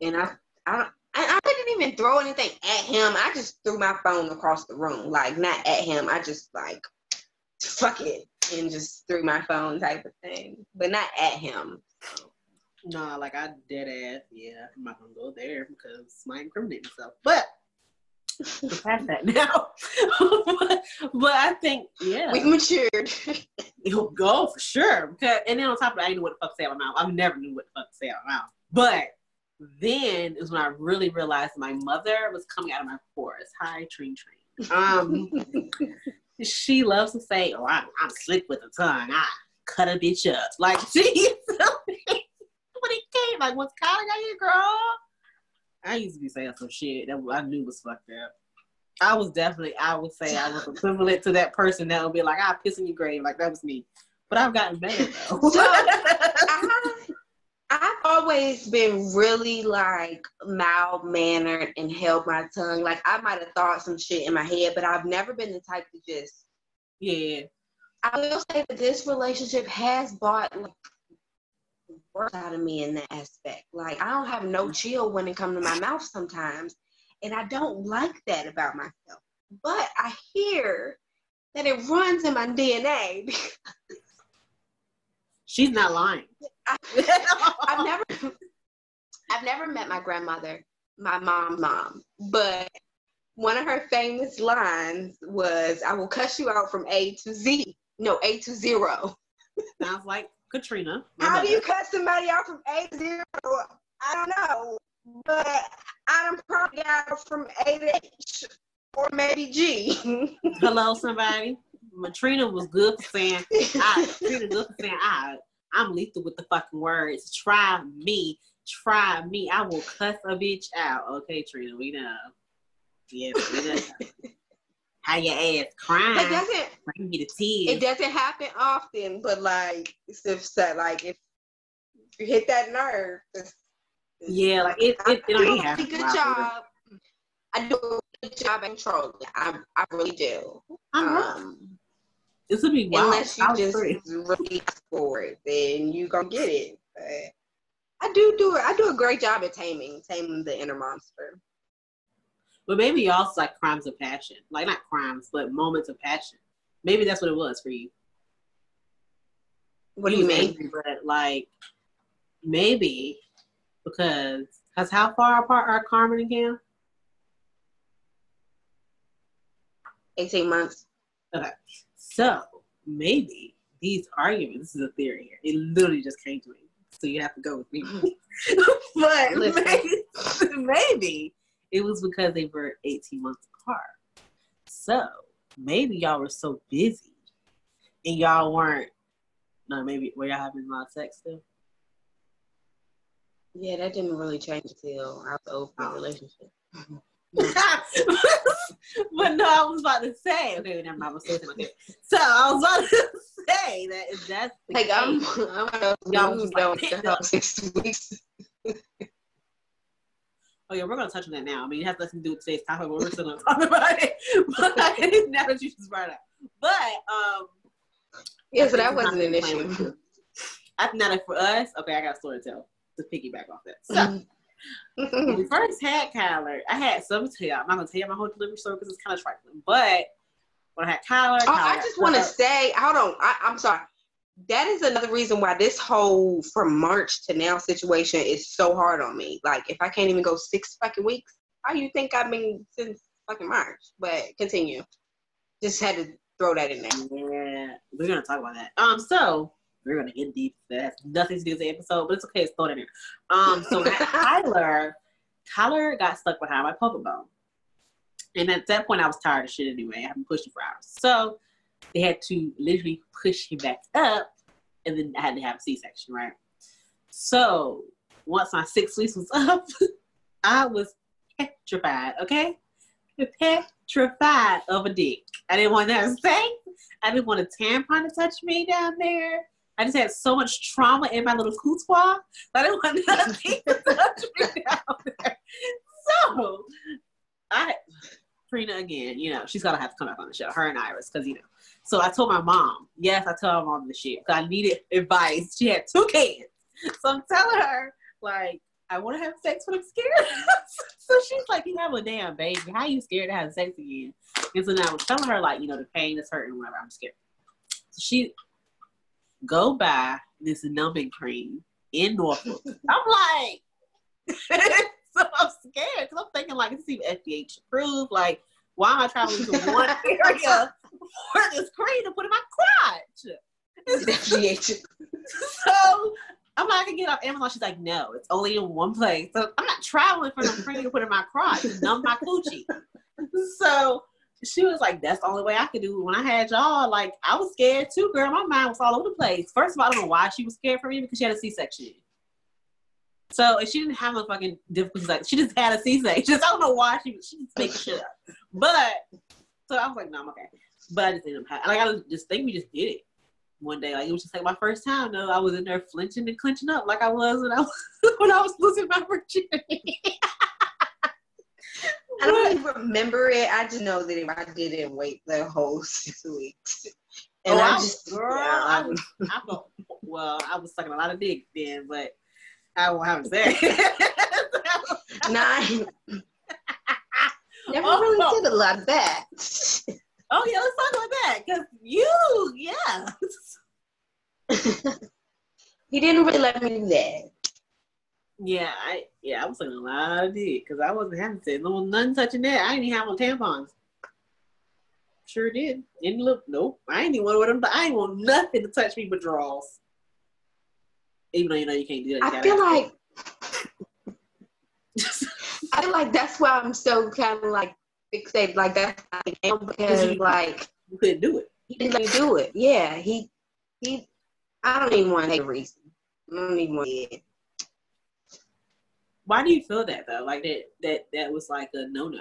and I, I, I, didn't even throw anything at him. I just threw my phone across the room. Like, not at him. I just like, fuck it, and just threw my phone type of thing, but not at him. Nah, like I dead ass. Yeah, I'm not gonna go there because my incriminate myself. But we're past that now. but, but I think yeah, We matured. It'll go for sure. Because, and then on top of that, I didn't know what the fuck to say out my mouth. I never knew what the fuck to say out my mouth. But then is when I really realized my mother was coming out of my pores. Hi, Treen Train. Um, she loves to say, "Oh, I'm, I'm slick with the tongue. I cut a bitch up." Like she, when he came, like once Kyler got here, girl. I used to be saying some shit that I knew was fucked up. I was definitely, I would say, I was equivalent to that person that would be like, "I piss in your grave," like that was me. But I've gotten better though. So, I, I've always been really like mild mannered and held my tongue. Like I might have thought some shit in my head, but I've never been the type to just. yeah, I will say that this relationship has brought like worst out of me in that aspect. Like I don't have no mm-hmm. chill when it comes to my mouth sometimes, and I don't like that about myself. But I hear that it runs in my DNA. she's not lying. I've never I've never met my grandmother, my mom, mom, but one of her famous lines was, I will cuss you out from A to Z. No, A to zero. Sounds like Katrina. How do you cut somebody out from A to zero? I don't know. But I am probably got from A to H or maybe G. Hello, somebody. Katrina was good for saying, I, Trina good for saying, I, I'm lethal with the fucking words. Try me. Try me. I will cuss a bitch out. Okay, Trina, we know. Yeah, we know. How your ass crying. it doesn't Bring me the it doesn't happen often, but like it's if like if you hit that nerve, it's Yeah, like it. I it, it do don't a have pretty to good job. I do a good job at controlling. I I really do. Right. Um, This would be wild. unless you just free. really for it, then you gonna get it. But I do do it. I do a great job at taming, taming the inner monster. But maybe y'all's like crimes of passion, like not crimes, but moments of passion. Maybe that's what it was for you. What do you mean? angry, but like maybe because because how far apart are Carmen and Cam? Eighteen months. Okay, so maybe these arguments, this is a theory here. It literally just came to me. So you have to go with me. but Listen. maybe, maybe it was because they were 18 months apart. So maybe y'all were so busy and y'all weren't no, maybe were y'all having a lot of sex still? Yeah, that didn't really change until I was over the Oh. relationship. but no, I was about to say, okay, never mind, I was saying. So I was about to say that if that's the Like I'm, I'm gonna Y'all was like, down to up. six weeks. Oh yeah, we're gonna touch on that now. I mean, it has nothing to do with today's topic, but we're still gonna talk about it. But now that you just brought it up, but um, Yeah, so that wasn't an issue. I think that for us, okay, I got a story to tell to piggyback off that. So when we first had Kyler, I had something to tell y'all. I'm not gonna tell you my whole delivery story because it's kind of trifling. But when I had Kyler, Oh, Kyler I just want to say, hold on. I, I'm sorry. That is another reason why this whole from March to now situation is so hard on me. Like, if I can't even go six fucking weeks, how you think I've been since fucking March? But continue. Just had to throw that in there. Yeah, we're gonna talk about that. Um, so we're gonna get deep. That has nothing to do with the episode, but it's okay. It's thrown in there. Um, so Kyler, Kyler got stuck behind my poker bone, and at that point, I was tired of shit anyway. I haven't pushed him for hours, so they had to literally push him back up, and then I had to have a C-section, right? So once my six weeks was up, I was petrified. Okay, petrified of a dick. I didn't want have sex. I didn't want a tampon to touch me down there. I just had so much trauma in my little coutoir. That I didn't want nothing to touch me down there. So I Trina again, you know, she's gonna have to come back on the show, her and Iris, because you know. So I told my mom, yes, I told my mom the shit because I needed advice. She had two kids. So I'm telling her, like, I want to have sex, but I'm scared. so she's like, You have a damn baby. How you scared to have sex again? And so now I was telling her, like, you know, the pain is hurting, whatever. I'm scared. So she go buy this numbing cream in Norfolk. I'm like, so I'm scared because I'm thinking, like, it's even FDA approved. Like, why am I traveling to one area for this cream to put in my crotch? So I'm like, I can get off Amazon. She's like, no, it's only in one place. So I'm not traveling for no cream to put in my crotch numb my coochie. So she was like, that's the only way I could do it. When I had y'all, like, I was scared too, girl. My mind was all over the place. First of all, I don't know why she was scared for me because she had a C-section. So she didn't have no fucking difficulties. Like she just had a C-section. I don't know why she she just making shit up. But so I was like, no, I'm okay. But I just ended up having, like I just think we just did it one day. Like it was just like my first time. though. I was in there flinching and clenching up like I was when I was when I was losing my virginity. I don't even remember it. I just know that if I didn't wait the whole six weeks. And Oh, I I- just, girl, yeah, I I- was, I felt, well, I was sucking a lot of dick then, but I won't have to say. nine. Never Oh, really no. did a lot of that. oh yeah, let's talk about that because you, yeah. he didn't really let me do that. Yeah, I yeah, I was sucking a lot of dick because I wasn't having sex. No nothing touching that. I didn't even have no tampons. Sure did. Didn't look. Nope. I ain't even want them. I ain't want nothing to touch me but draws. Even though you know you can't do that. You I feel like I feel like that's why I'm so kind of like fixated. Like that's I am because like you couldn't do it. he didn't do it. Yeah, he he. I don't even want to a reason. I don't even want to. Why do you feel that though? Like that that that was like a no no.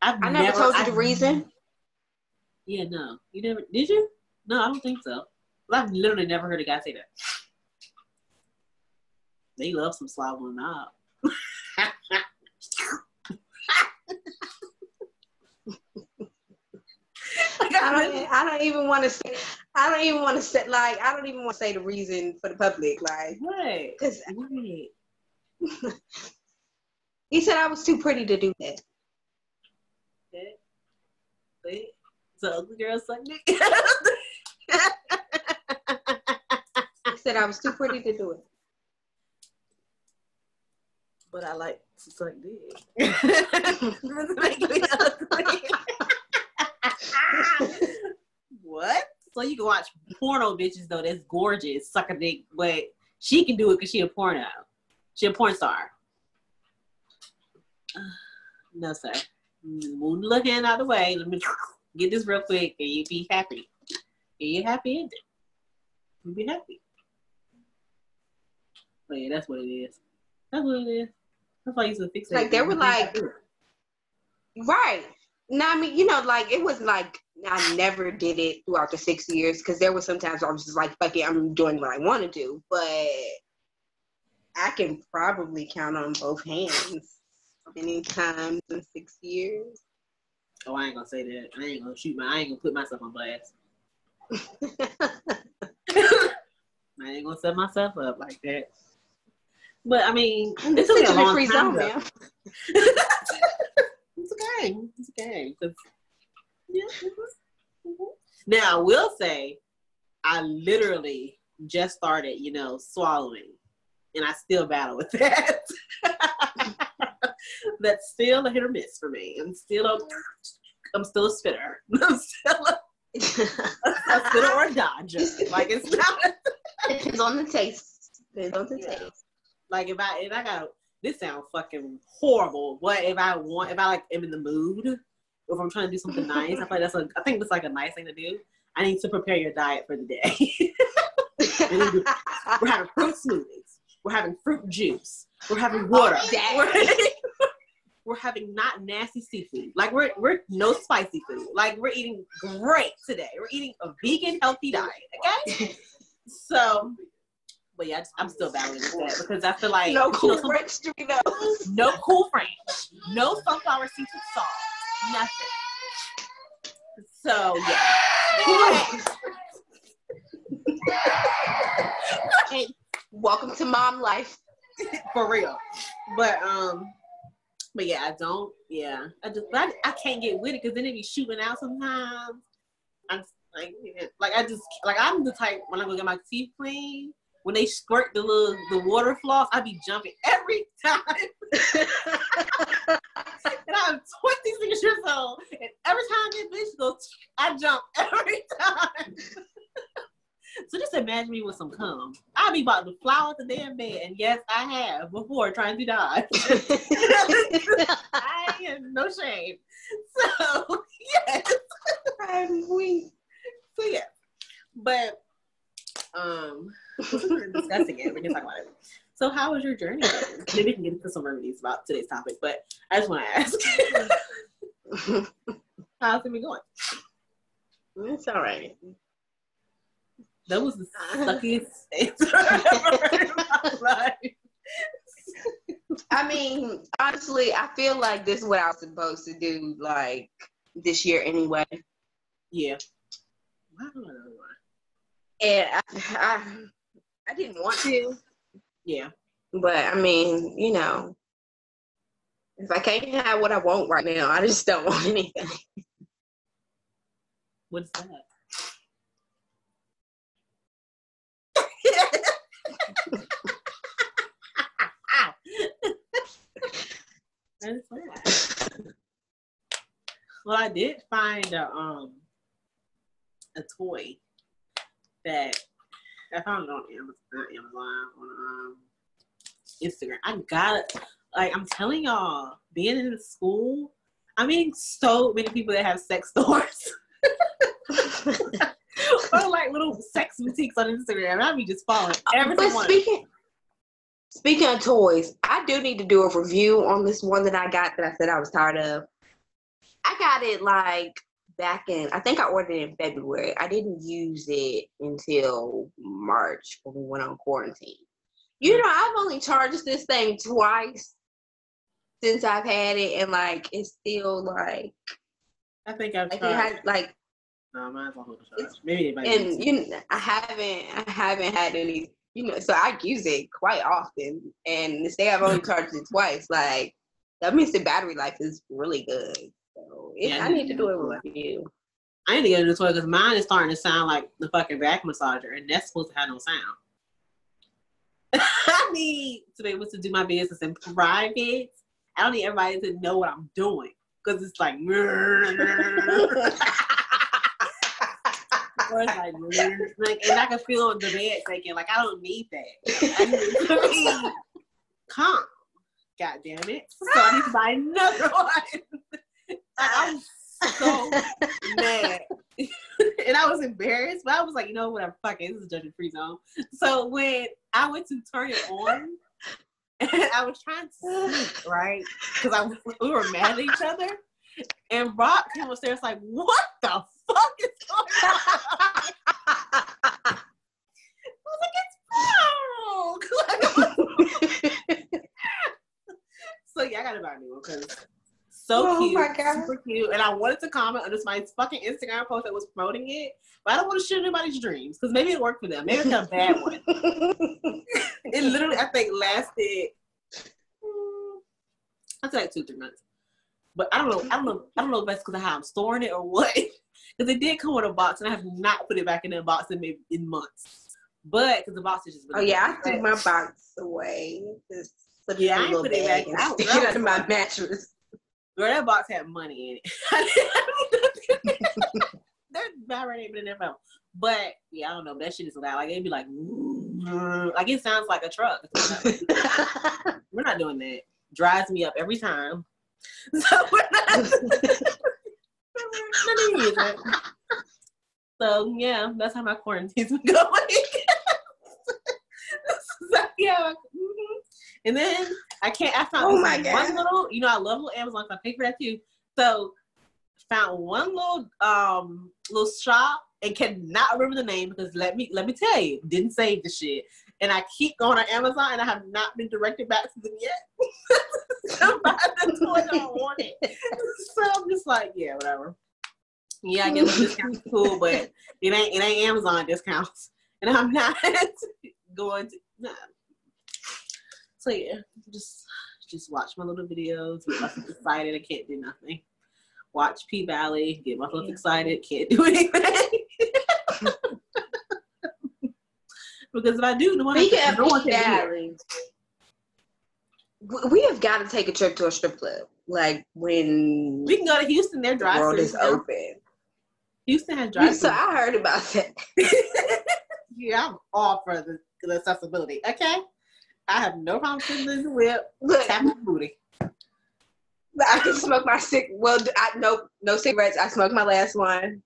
I've I never told you the I've- reason. Yeah, no, you never did you? No, I don't think so. Well, I've literally never heard a guy say that. They love some slob on the knob. I don't. I don't even want to say. I don't even want to say. Like I don't even want to say the reason for the public. Like What? Right. he said I was too pretty to do that. Okay. Wait. So ugly girl suck dick. Said I was too pretty to do it. but I like to suck dick. Make me ugly. what? So you can watch porno bitches though that's gorgeous, suck a dick, but she can do it because she a porno. She a porn star. no, sir. Move the looking out of the way. Let me get this real quick and you be happy. And you happy ending. You be happy. But yeah, that's what it is. That's what it is. That's why I used to fix it. Like, they were like- Right. No, I mean, you know, like it was like I never did it throughout the six years because there were sometimes I was just like, fuck it, I'm doing what I want to do. But I can probably count on both hands many times in six years. Oh, I ain't gonna say that. I ain't gonna shoot my. I ain't gonna put myself on blast. I ain't gonna set myself up like that. But I mean, this took me is a a long free time, zone, though. man. it's okay. It's okay. 'cause- yeah. mhm, mhm. Now I will say, I literally just started, you know, swallowing, and I still battle with that. That's still a hit or miss for me. I'm still a, I'm still a spitter. I'm still a, a spitter or a dodger. Like it's not. Depends on the taste. Depends on the Yeah. taste. Like if I if I got this sounds fucking horrible, but if I want if I like am in the mood, or if I'm trying to do something nice, I feel like that's a I think that's like a nice thing to do. I need to prepare your diet for the day. We're having fruit smoothies. We're having fruit juice. We're having oh, water. Oh, we're, we're having not nasty seafood. Like we're we're no spicy food. Like we're eating great today. We're eating a vegan healthy diet. Okay. So, but yeah, I I'm still battling with that because I feel like no you know, cool Ranch Doritos. no cool Ranch, no sunflower seeds with salt, nothing. So yeah. Hey, welcome to mom life. for real. But um, but yeah, I don't. Yeah, I just I, I can't get with it because then it be shooting out sometimes. I'm like like I just like I'm the type when I go get my teeth cleaned. When they squirt the little the water floss, I be jumping every time. and I'm 26 years old, and every time this bitch goes, I jump every time. so just imagine me with some cum. I'll be about to fly out the damn bed, and yes, I have before trying to die. I am no shame. So yes, I'm weak. so yeah, but um, we're discussing it. We can talk about it. So how was your journey? Maybe we can get into some remedies about today's topic, but I just want to ask, how's it been going? It's all right. That was the suckiest answer I've ever in my life. I mean, honestly, I feel like this is what I was supposed to do, like this year anyway. Yeah. Wow, I don't know why. And I, I, I didn't want to, Yeah. but I mean, you know, if I can't have what I want right now, I just don't want anything. What's that? Well, I did find a um a toy that I found it on Amazon, Amazon on um Instagram. I got. Like I'm telling y'all, being in school, I mean, so many people that have sex stores. or like little sex boutiques on Instagram. I'd be just following every But speaking speaking of toys, I do need to do a review on this one that I got that I said I was tired of. I got it like back in I think I ordered it in February. I didn't use it until March when we went on quarantine. You mm. know, I've only charged this thing twice since I've had it, and like it's still like I think I've like tried. had like no, mine's on hold charge. Maybe and you know, I haven't I haven't had any you know so I use it quite often and to say I've only charged it twice like that means the battery life is really good so Yeah, I need to do a review I need to get into this one because mine is starting to sound like the fucking back massager, and that's supposed to have no sound. I need to be able to do my business in private. I don't need everybody to know what I'm doing because it's like, like, like, and I can feel on the bed shaking. Like I don't need that. I need to be calm. God damn it! So I need to buy another one. I was so mad. and I was embarrassed, but I was like, you know, whatever, fuck it, this is judgment free zone. So when I went to turn it on, and I was trying to sleep, right? Because I we were mad at each other. And Rock came upstairs like, what the fuck is going on? I was like, it's wrong. so yeah, I gotta buy a new one because so Oh cute, super cute. And I wanted to comment on this my fucking Instagram post that was promoting it, but I don't want to shit anybody's dreams because maybe it worked for them. Maybe it's a bad one. It literally, I think, lasted. mm, I'd say like two, three months. But I don't know. I don't know. I don't know if that's because of how I'm storing it or what. Because it did come with a box, and I have not put it back in the box in maybe in months. But because the box is just. oh yeah I threw my box away just Yeah, I it in a ain't little put it bag back. and I was- stick I under my mattress Girl, that box had money in it. That battery ain't been in there forever. But yeah, I don't know. That shit is loud. Like it'd be like, like it sounds like a truck. We're not doing that. Drives me up every time. So we're not. we're not using it. So yeah, that's how my quarantine's been going. so, yeah. mhm. And then I can't. I found Oh my one little. You know, I love little Amazon. So I pay for that too. So found one little um little shop and cannot remember the name because let me let me tell you, didn't save the shit. And I keep going on Amazon and I have not been directed back to them yet. Somebody the toy I wanted. So I'm just like, yeah, whatever. Yeah, I guess the discount's cool, but it ain't it ain't Amazon discounts. And I'm not going to nah. So yeah, just just watch my little videos, get myself excited, I can't do nothing. Watch P Valley, get myself Yeah. excited, can't do anything. because if I do, no one, Speaking no one of can do it. We- have got to take a trip to a strip club. Like when We can go to Houston, their the drive world through is open. Houston has drive so I heard about that. yeah, I'm all for the, the accessibility. Okay. I have no problem sitting in the whip, Look, tapping the booty. I can smoke my cig. Well, I no no cigarettes. I smoked my last one.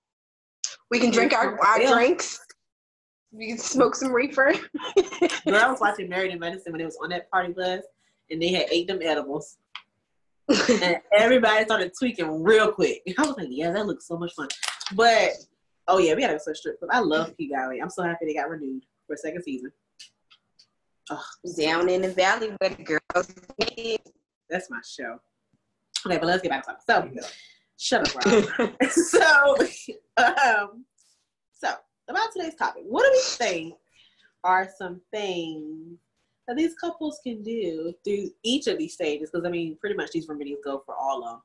We can drink our, our Yeah. drinks. We can smoke some reefer. Girl, I was watching Married in Medicine when it was on that party bus, and they had ate them edibles, and everybody started tweaking real quick. And I was like, yeah, that looks so much fun. But oh yeah, we had a such strip club. I love P Valley. I'm so happy they got renewed for a second season. Oh, Down in the valley where the girls that's my show. Okay, but let's get back to something. So, shut up, Rob. so, um, so about today's topic, what do we think are some things that these couples can do through each of these stages? Because I mean, pretty much these remedies go for all of them.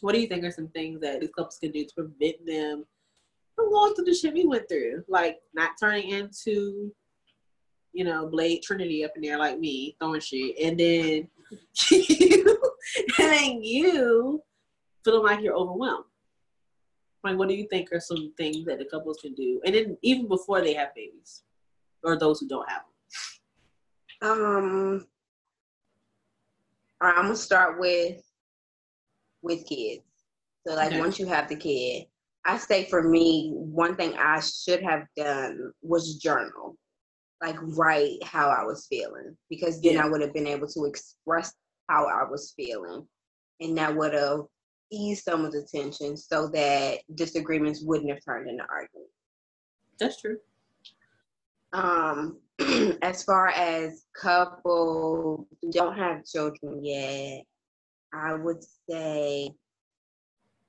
What do you think are some things that these couples can do to prevent them from going through the shit we went through, like not turning into, you know, Blade Trinity up in there like me, throwing shit, and then you, and then you feeling like you're overwhelmed. Like, what do you think are some things that the couples can do, and then even before they have babies, or those who don't have them? Um, all right, I'm gonna start with with kids. So like Okay. once you have the kid, I say for me, one thing I should have done was journal, like write how I was feeling, because then Yeah. I would have been able to express how I was feeling, and that would have eased some of the tension, so that disagreements wouldn't have turned into arguments. That's true. Um, as far as couples who don't have children yet, I would say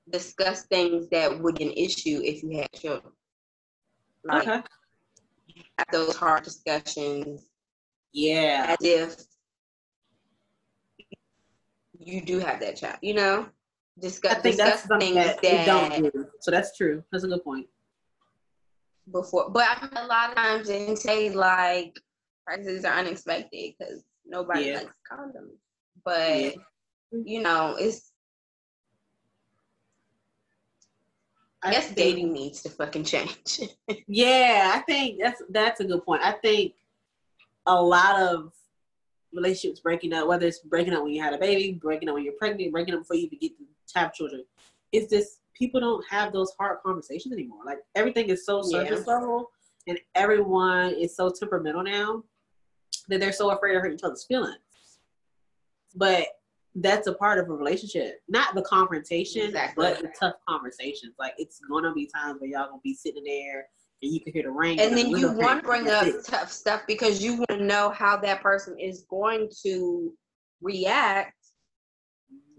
discuss things that would be an issue if you had children. Like Okay. Have those hard discussions Yeah. as if you do have that child, you know? Discuss, I think that's something that, that, don't do. So that's true. That's a good point. before. But I mean, a lot of times they say like pregnancies are unexpected because nobody Yeah. likes condoms. But Yeah. you know, it's I guess think- dating needs to fucking change. Yeah, I think that's that's a good point. I think a lot of relationships breaking up, whether it's breaking up when you had a baby, breaking up when you're pregnant, breaking up before you even get to have children, it's just people don't have those hard conversations anymore. Like everything is so Yeah. surface level, and everyone is so temperamental now that they're so afraid of hurt each other's feelings. But that's a part of a relationship, not the confrontation, Exactly. but the tough conversations. Like it's gonna be times where y'all gonna be sitting there and you can hear the rain. and then you want to bring up it. tough stuff because you want to know how that person is going to react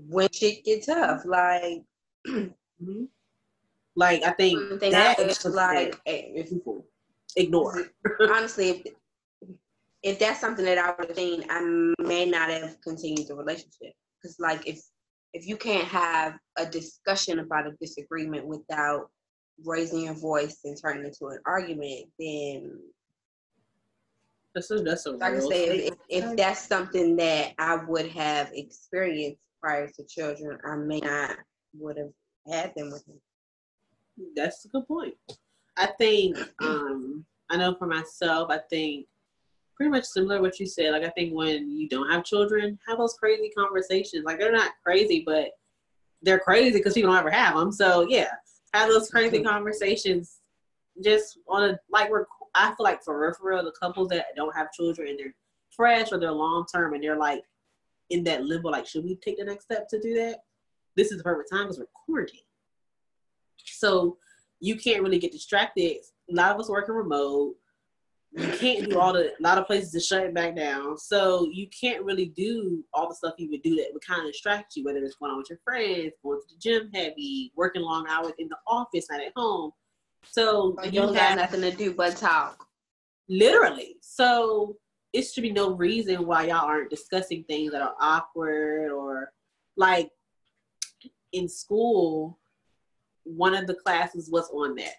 when shit gets tough. Like, Mhm. Like I think that is like, if people ignore. honestly, if, if that's something that I would have seen, I may not have continued the relationship. Because, like, if if you can't have a discussion about a disagreement without raising your voice and turning into an argument, then That's a that's a like I say, if, if that's something that I would have experienced prior to children, I may not would have had them with me. That's a good point. I think um I know for myself, I think pretty much similar to what you said. Like I think when you don't have children, have those crazy conversations. Like they're not crazy, but they're crazy because people don't ever have them. So yeah, have those crazy conversations. Just on a like we're I feel like for real, for real, the couples that don't have children and they're fresh or they're long term and they're like in that limbo, like should we take the next step to do that? This is the perfect time because we're quarantined. So you can't really get distracted. A lot of us working remote. You can't do all the. A lot of places are shutting back down, so you can't really do all the stuff you would do that would kind of distract you. Whether it's going on with your friends, going to the gym heavy, working long hours in the office, not at home. So you you don't have nothing to do but talk. literally. So it should be no reason why y'all aren't discussing things that are awkward or like in school. One of the classes was on that,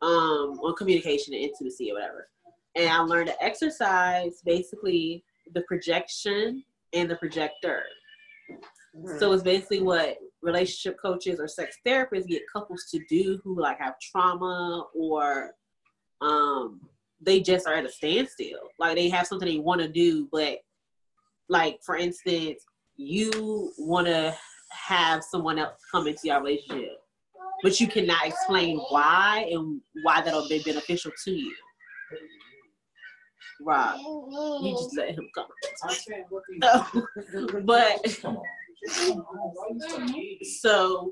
um, on communication and intimacy or whatever. And I learned to exercise basically the projection and the projector. So it's basically what relationship coaches or sex therapists get couples to do who like have trauma or um they just are at a standstill. Like they have something they want to do, but like for instance, you want to have someone else come into your relationship, but you cannot explain why and why that'll be beneficial to you. Right. You just let him come. but so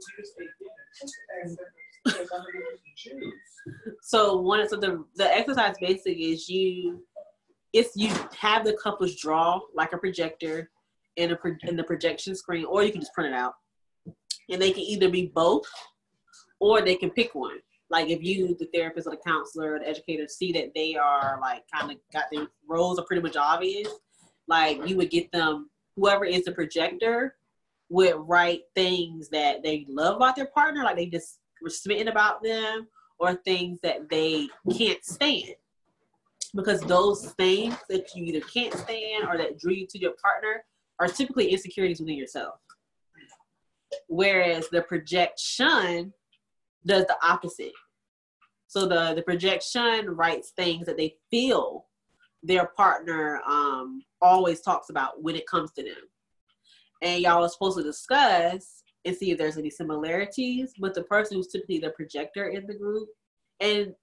so one so the the exercise basic is you if you have the couples draw like a projector in a in the projection screen or you can just print it out and they can either be both or they can pick one like if you the therapist or the counselor or the educator see that they are like kind of got their roles are pretty much obvious like you would get them whoever is the projector would write things that they love about their partner like they just were smitten about them or things that they can't stand. Because those things that you either can't stand or that drew you to your partner are typically insecurities within yourself. Whereas the projection does the opposite so the the projection writes things that they feel their partner um, always talks about when it comes to them and y'all are supposed to discuss and see if there's any similarities with the person who's typically the projector in the group. And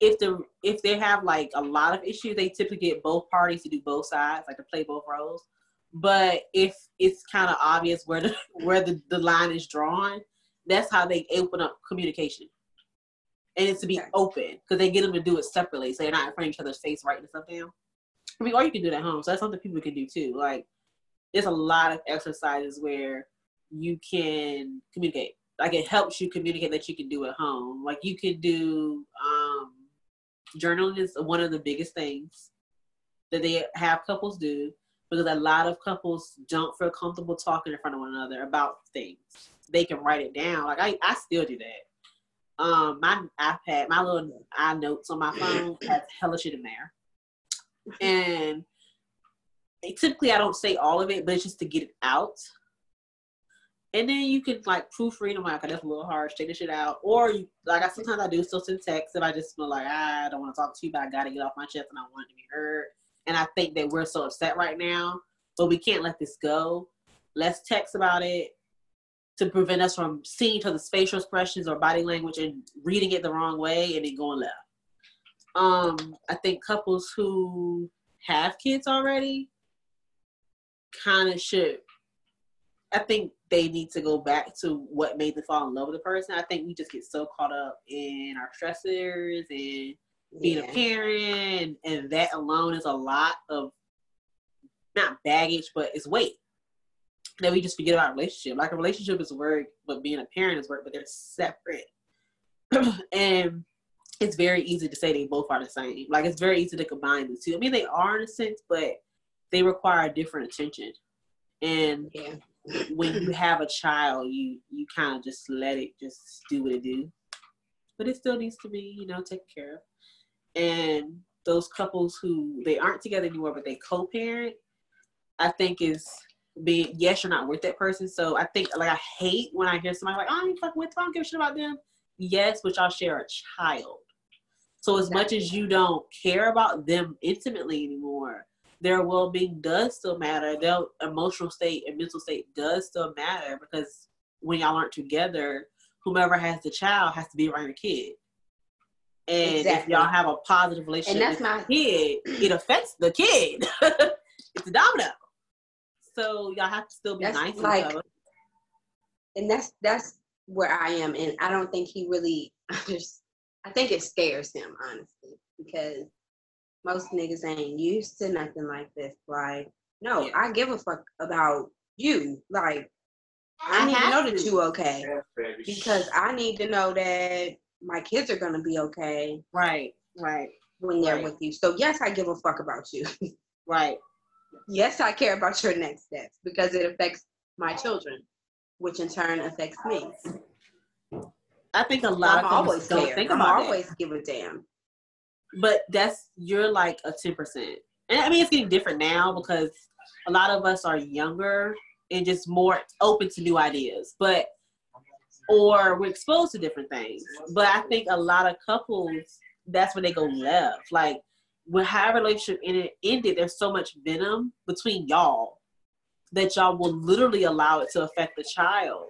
if the if they have like a lot of issues, they typically get both parties to do both sides, like to play both roles. But if it's kind of obvious where the where the, the line is drawn, that's how they open up communication. and it's to be Okay. open because they get them to do it separately, so they're not in front of each other's face writing stuff down. I mean, or you can do it at home. So that's something people can do too. Like, there's a lot of exercises where you can communicate. Like, it helps you communicate that you can do at home. Like, you can do um, journaling is one of the biggest things that they have couples do because a lot of couples don't feel comfortable talking in front of one another about things. They can write it down. Like I, I still do that. Um, my iPad, my little iNotes on my phone has hella shit in there, and typically I don't say all of it, but it's just to get it out. And then you can like proofread. I'm like, okay, that's a little harsh. Take the shit out. Or you, like I sometimes I do still send texts if I just feel like ah, I don't want to talk to you, but I gotta get off my chest and I want it to be heard. And I think that we're so upset right now, but we can't let this go. Let's text about it to prevent us from seeing each other's facial expressions or body language and reading it the wrong way and then going left. Um, I think couples who have kids already kind of should. I think they need to go back to what made them fall in love with the person. I think we just get so caught up in our stressors and being a Yeah. parent, and that alone is a lot of not baggage, but it's weight. That we just forget about relationship. Like a relationship is work, but being a parent is work, but they're separate. and it's very easy to say they both are the same. Like it's very easy to combine the two. I mean, they are in a sense, but they require different attention. And Yeah. when you have a child, you you kind of just let it just do what it do. But it still needs to be, you know, taken care of. And those couples who they aren't together anymore, but they co-parent, I think is being yes, you're not with that person. So I think like I hate when I hear somebody like, oh, I ain't fucking with them, I don't give a shit about them. Yes, but y'all share a child. So as much as you don't care about them intimately anymore, their well-being does still matter. Their emotional state and mental state does still matter because when y'all aren't together, whomever has the child has to be around your kid. And if y'all have a positive relationship And that's with my kid, it affects the kid. it's a domino. So y'all have to still be That's nice to like- and that's that's where I am, and I don't think he really just. I think it scares him honestly because most niggas ain't used to nothing like this. Like, no, Yeah. I give a fuck about you. Like, I, I need to have know that to. you okay Yeah, because I need to know that my kids are gonna be okay Right, right, when they're Right. with you. So yes, I give a fuck about you. right. Yes, I care about your next steps because it affects my children, which in turn affects me. I think a lot I'm of always don't care. think I'm about that. always give a damn. but that's you're like a 10% and i mean it's getting different now because a lot of us are younger and just more open to new ideas but or we're exposed to different things but i think a lot of couples that's when they go left like when how a relationship ended, ended there's so much venom between y'all that y'all will literally allow it to affect the child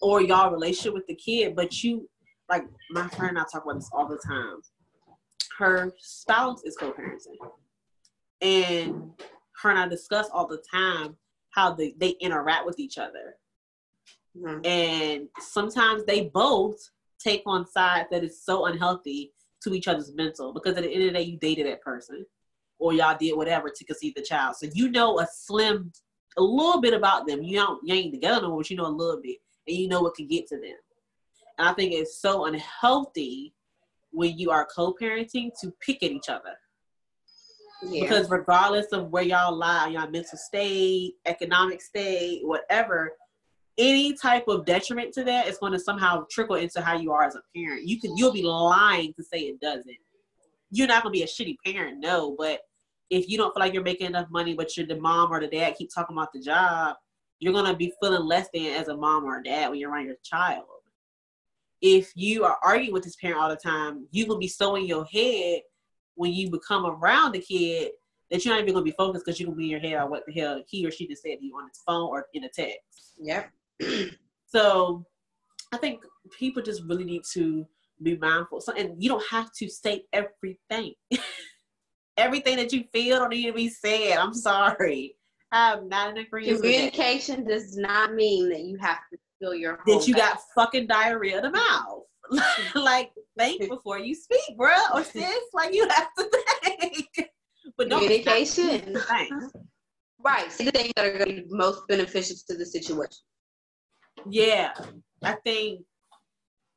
or y'all relationship with the kid. But you like my friend and i talk about this all the time. Her spouse is co-parenting. And her and i discuss all the time how they, they interact with each other. Mhm. and sometimes they both take on sides that is so unhealthy to each other's mental because at the end of the day you dated that person or y'all did whatever to conceive the child. So you know a slim a little bit about them. You don't you ain't together no more but you know a little bit and you know what can get to them. And i think it's so unhealthy when you are co-parenting to pick at each other. Yeah. because regardless of where y'all lie, your mental state, economic state, whatever, any type of detriment to that is going to somehow trickle into how you are as a parent. You can you'll be lying to say it doesn't. You're not gonna be a shitty parent, no. But if you don't feel like you're making enough money, but you're the mom or the dad keep talking about the job, you're gonna be feeling less than as a mom or a dad when you're around your child. If you are arguing with this parent all the time, you will be so in your head when you become around the kid that you're not even gonna be focused because you're gonna be in your head on what the hell he or she just said to you on his phone or in a text. Yep. So I think people just really need to be mindful. So and you don't have to say everything. everything that you feel don't need to be said. I'm sorry. I'm not in agreement. Communication does not mean that you have to feel your That you back. got fucking diarrhea in the mouth. like think before you speak, bro, or sis. Like you have to think. But don't Communication. Right. See the things that are going to be most beneficial to the situation. Yeah, I think,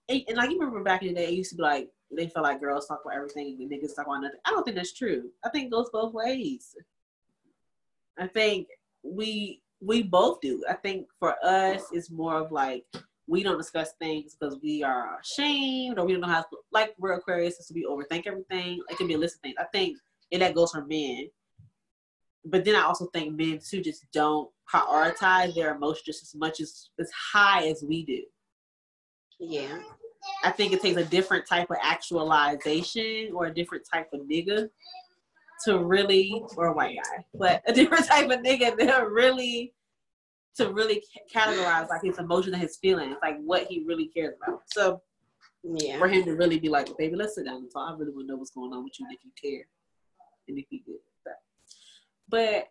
and, like you remember back in the day, it used to be like they felt like girls talk about everything and niggas talk about nothing. I don't think that's true. I think it goes both ways. I think we we both do. I think for us, it's more of like we don't discuss things because we are ashamed or we don't know how. To, like we're Aquarius, so we overthink everything. It can be a list of things. I think, and that goes for men. But then I also think men too just don't prioritize their emotions just as much as as high as we do. Yeah. I think it takes a different type of actualization or a different type of nigga to really, or a white guy, but a different type of nigga to really, to really categorize like his emotions and his feelings, like what he really cares about. So Yeah. for him to really be like, baby, let's sit down and talk. I really want to know what's going on with you and if you care and if you good. But, but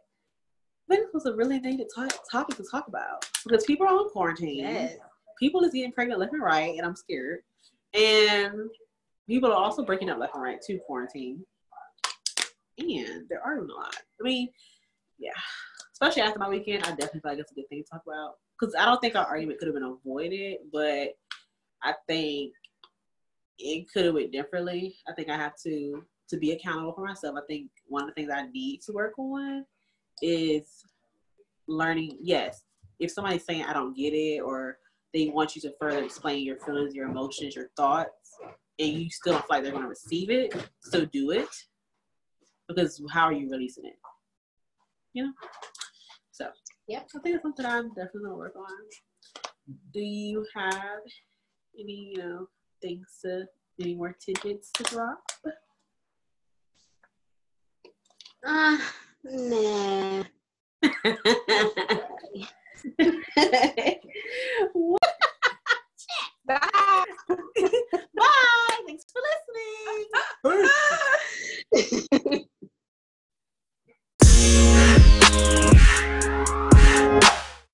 I think it was a really needed to- topic to talk about because people are on quarantine Yes. people is getting pregnant left and right, and I'm scared. And people are also breaking up left and right to quarantine. And there are a lot. I mean, yeah. Especially after my weekend, I definitely feel like it's a good thing to talk about. Because I don't think our argument could have been avoided, but I think it could have went differently. I think I have to to be accountable for myself. I think one of the things I need to work on is learning. Yes, if somebody's saying I don't get it or they want you to further explain your feelings, your emotions, your thoughts, and you still don't feel like they're going to receive it, so do it. Because how are you releasing it? You know? So, yeah, I think it's something I'm definitely going to work on. Do you have any, you know, things to, any more tidbits to drop? Uh, Nah. Bye. Bye. Thanks for listening.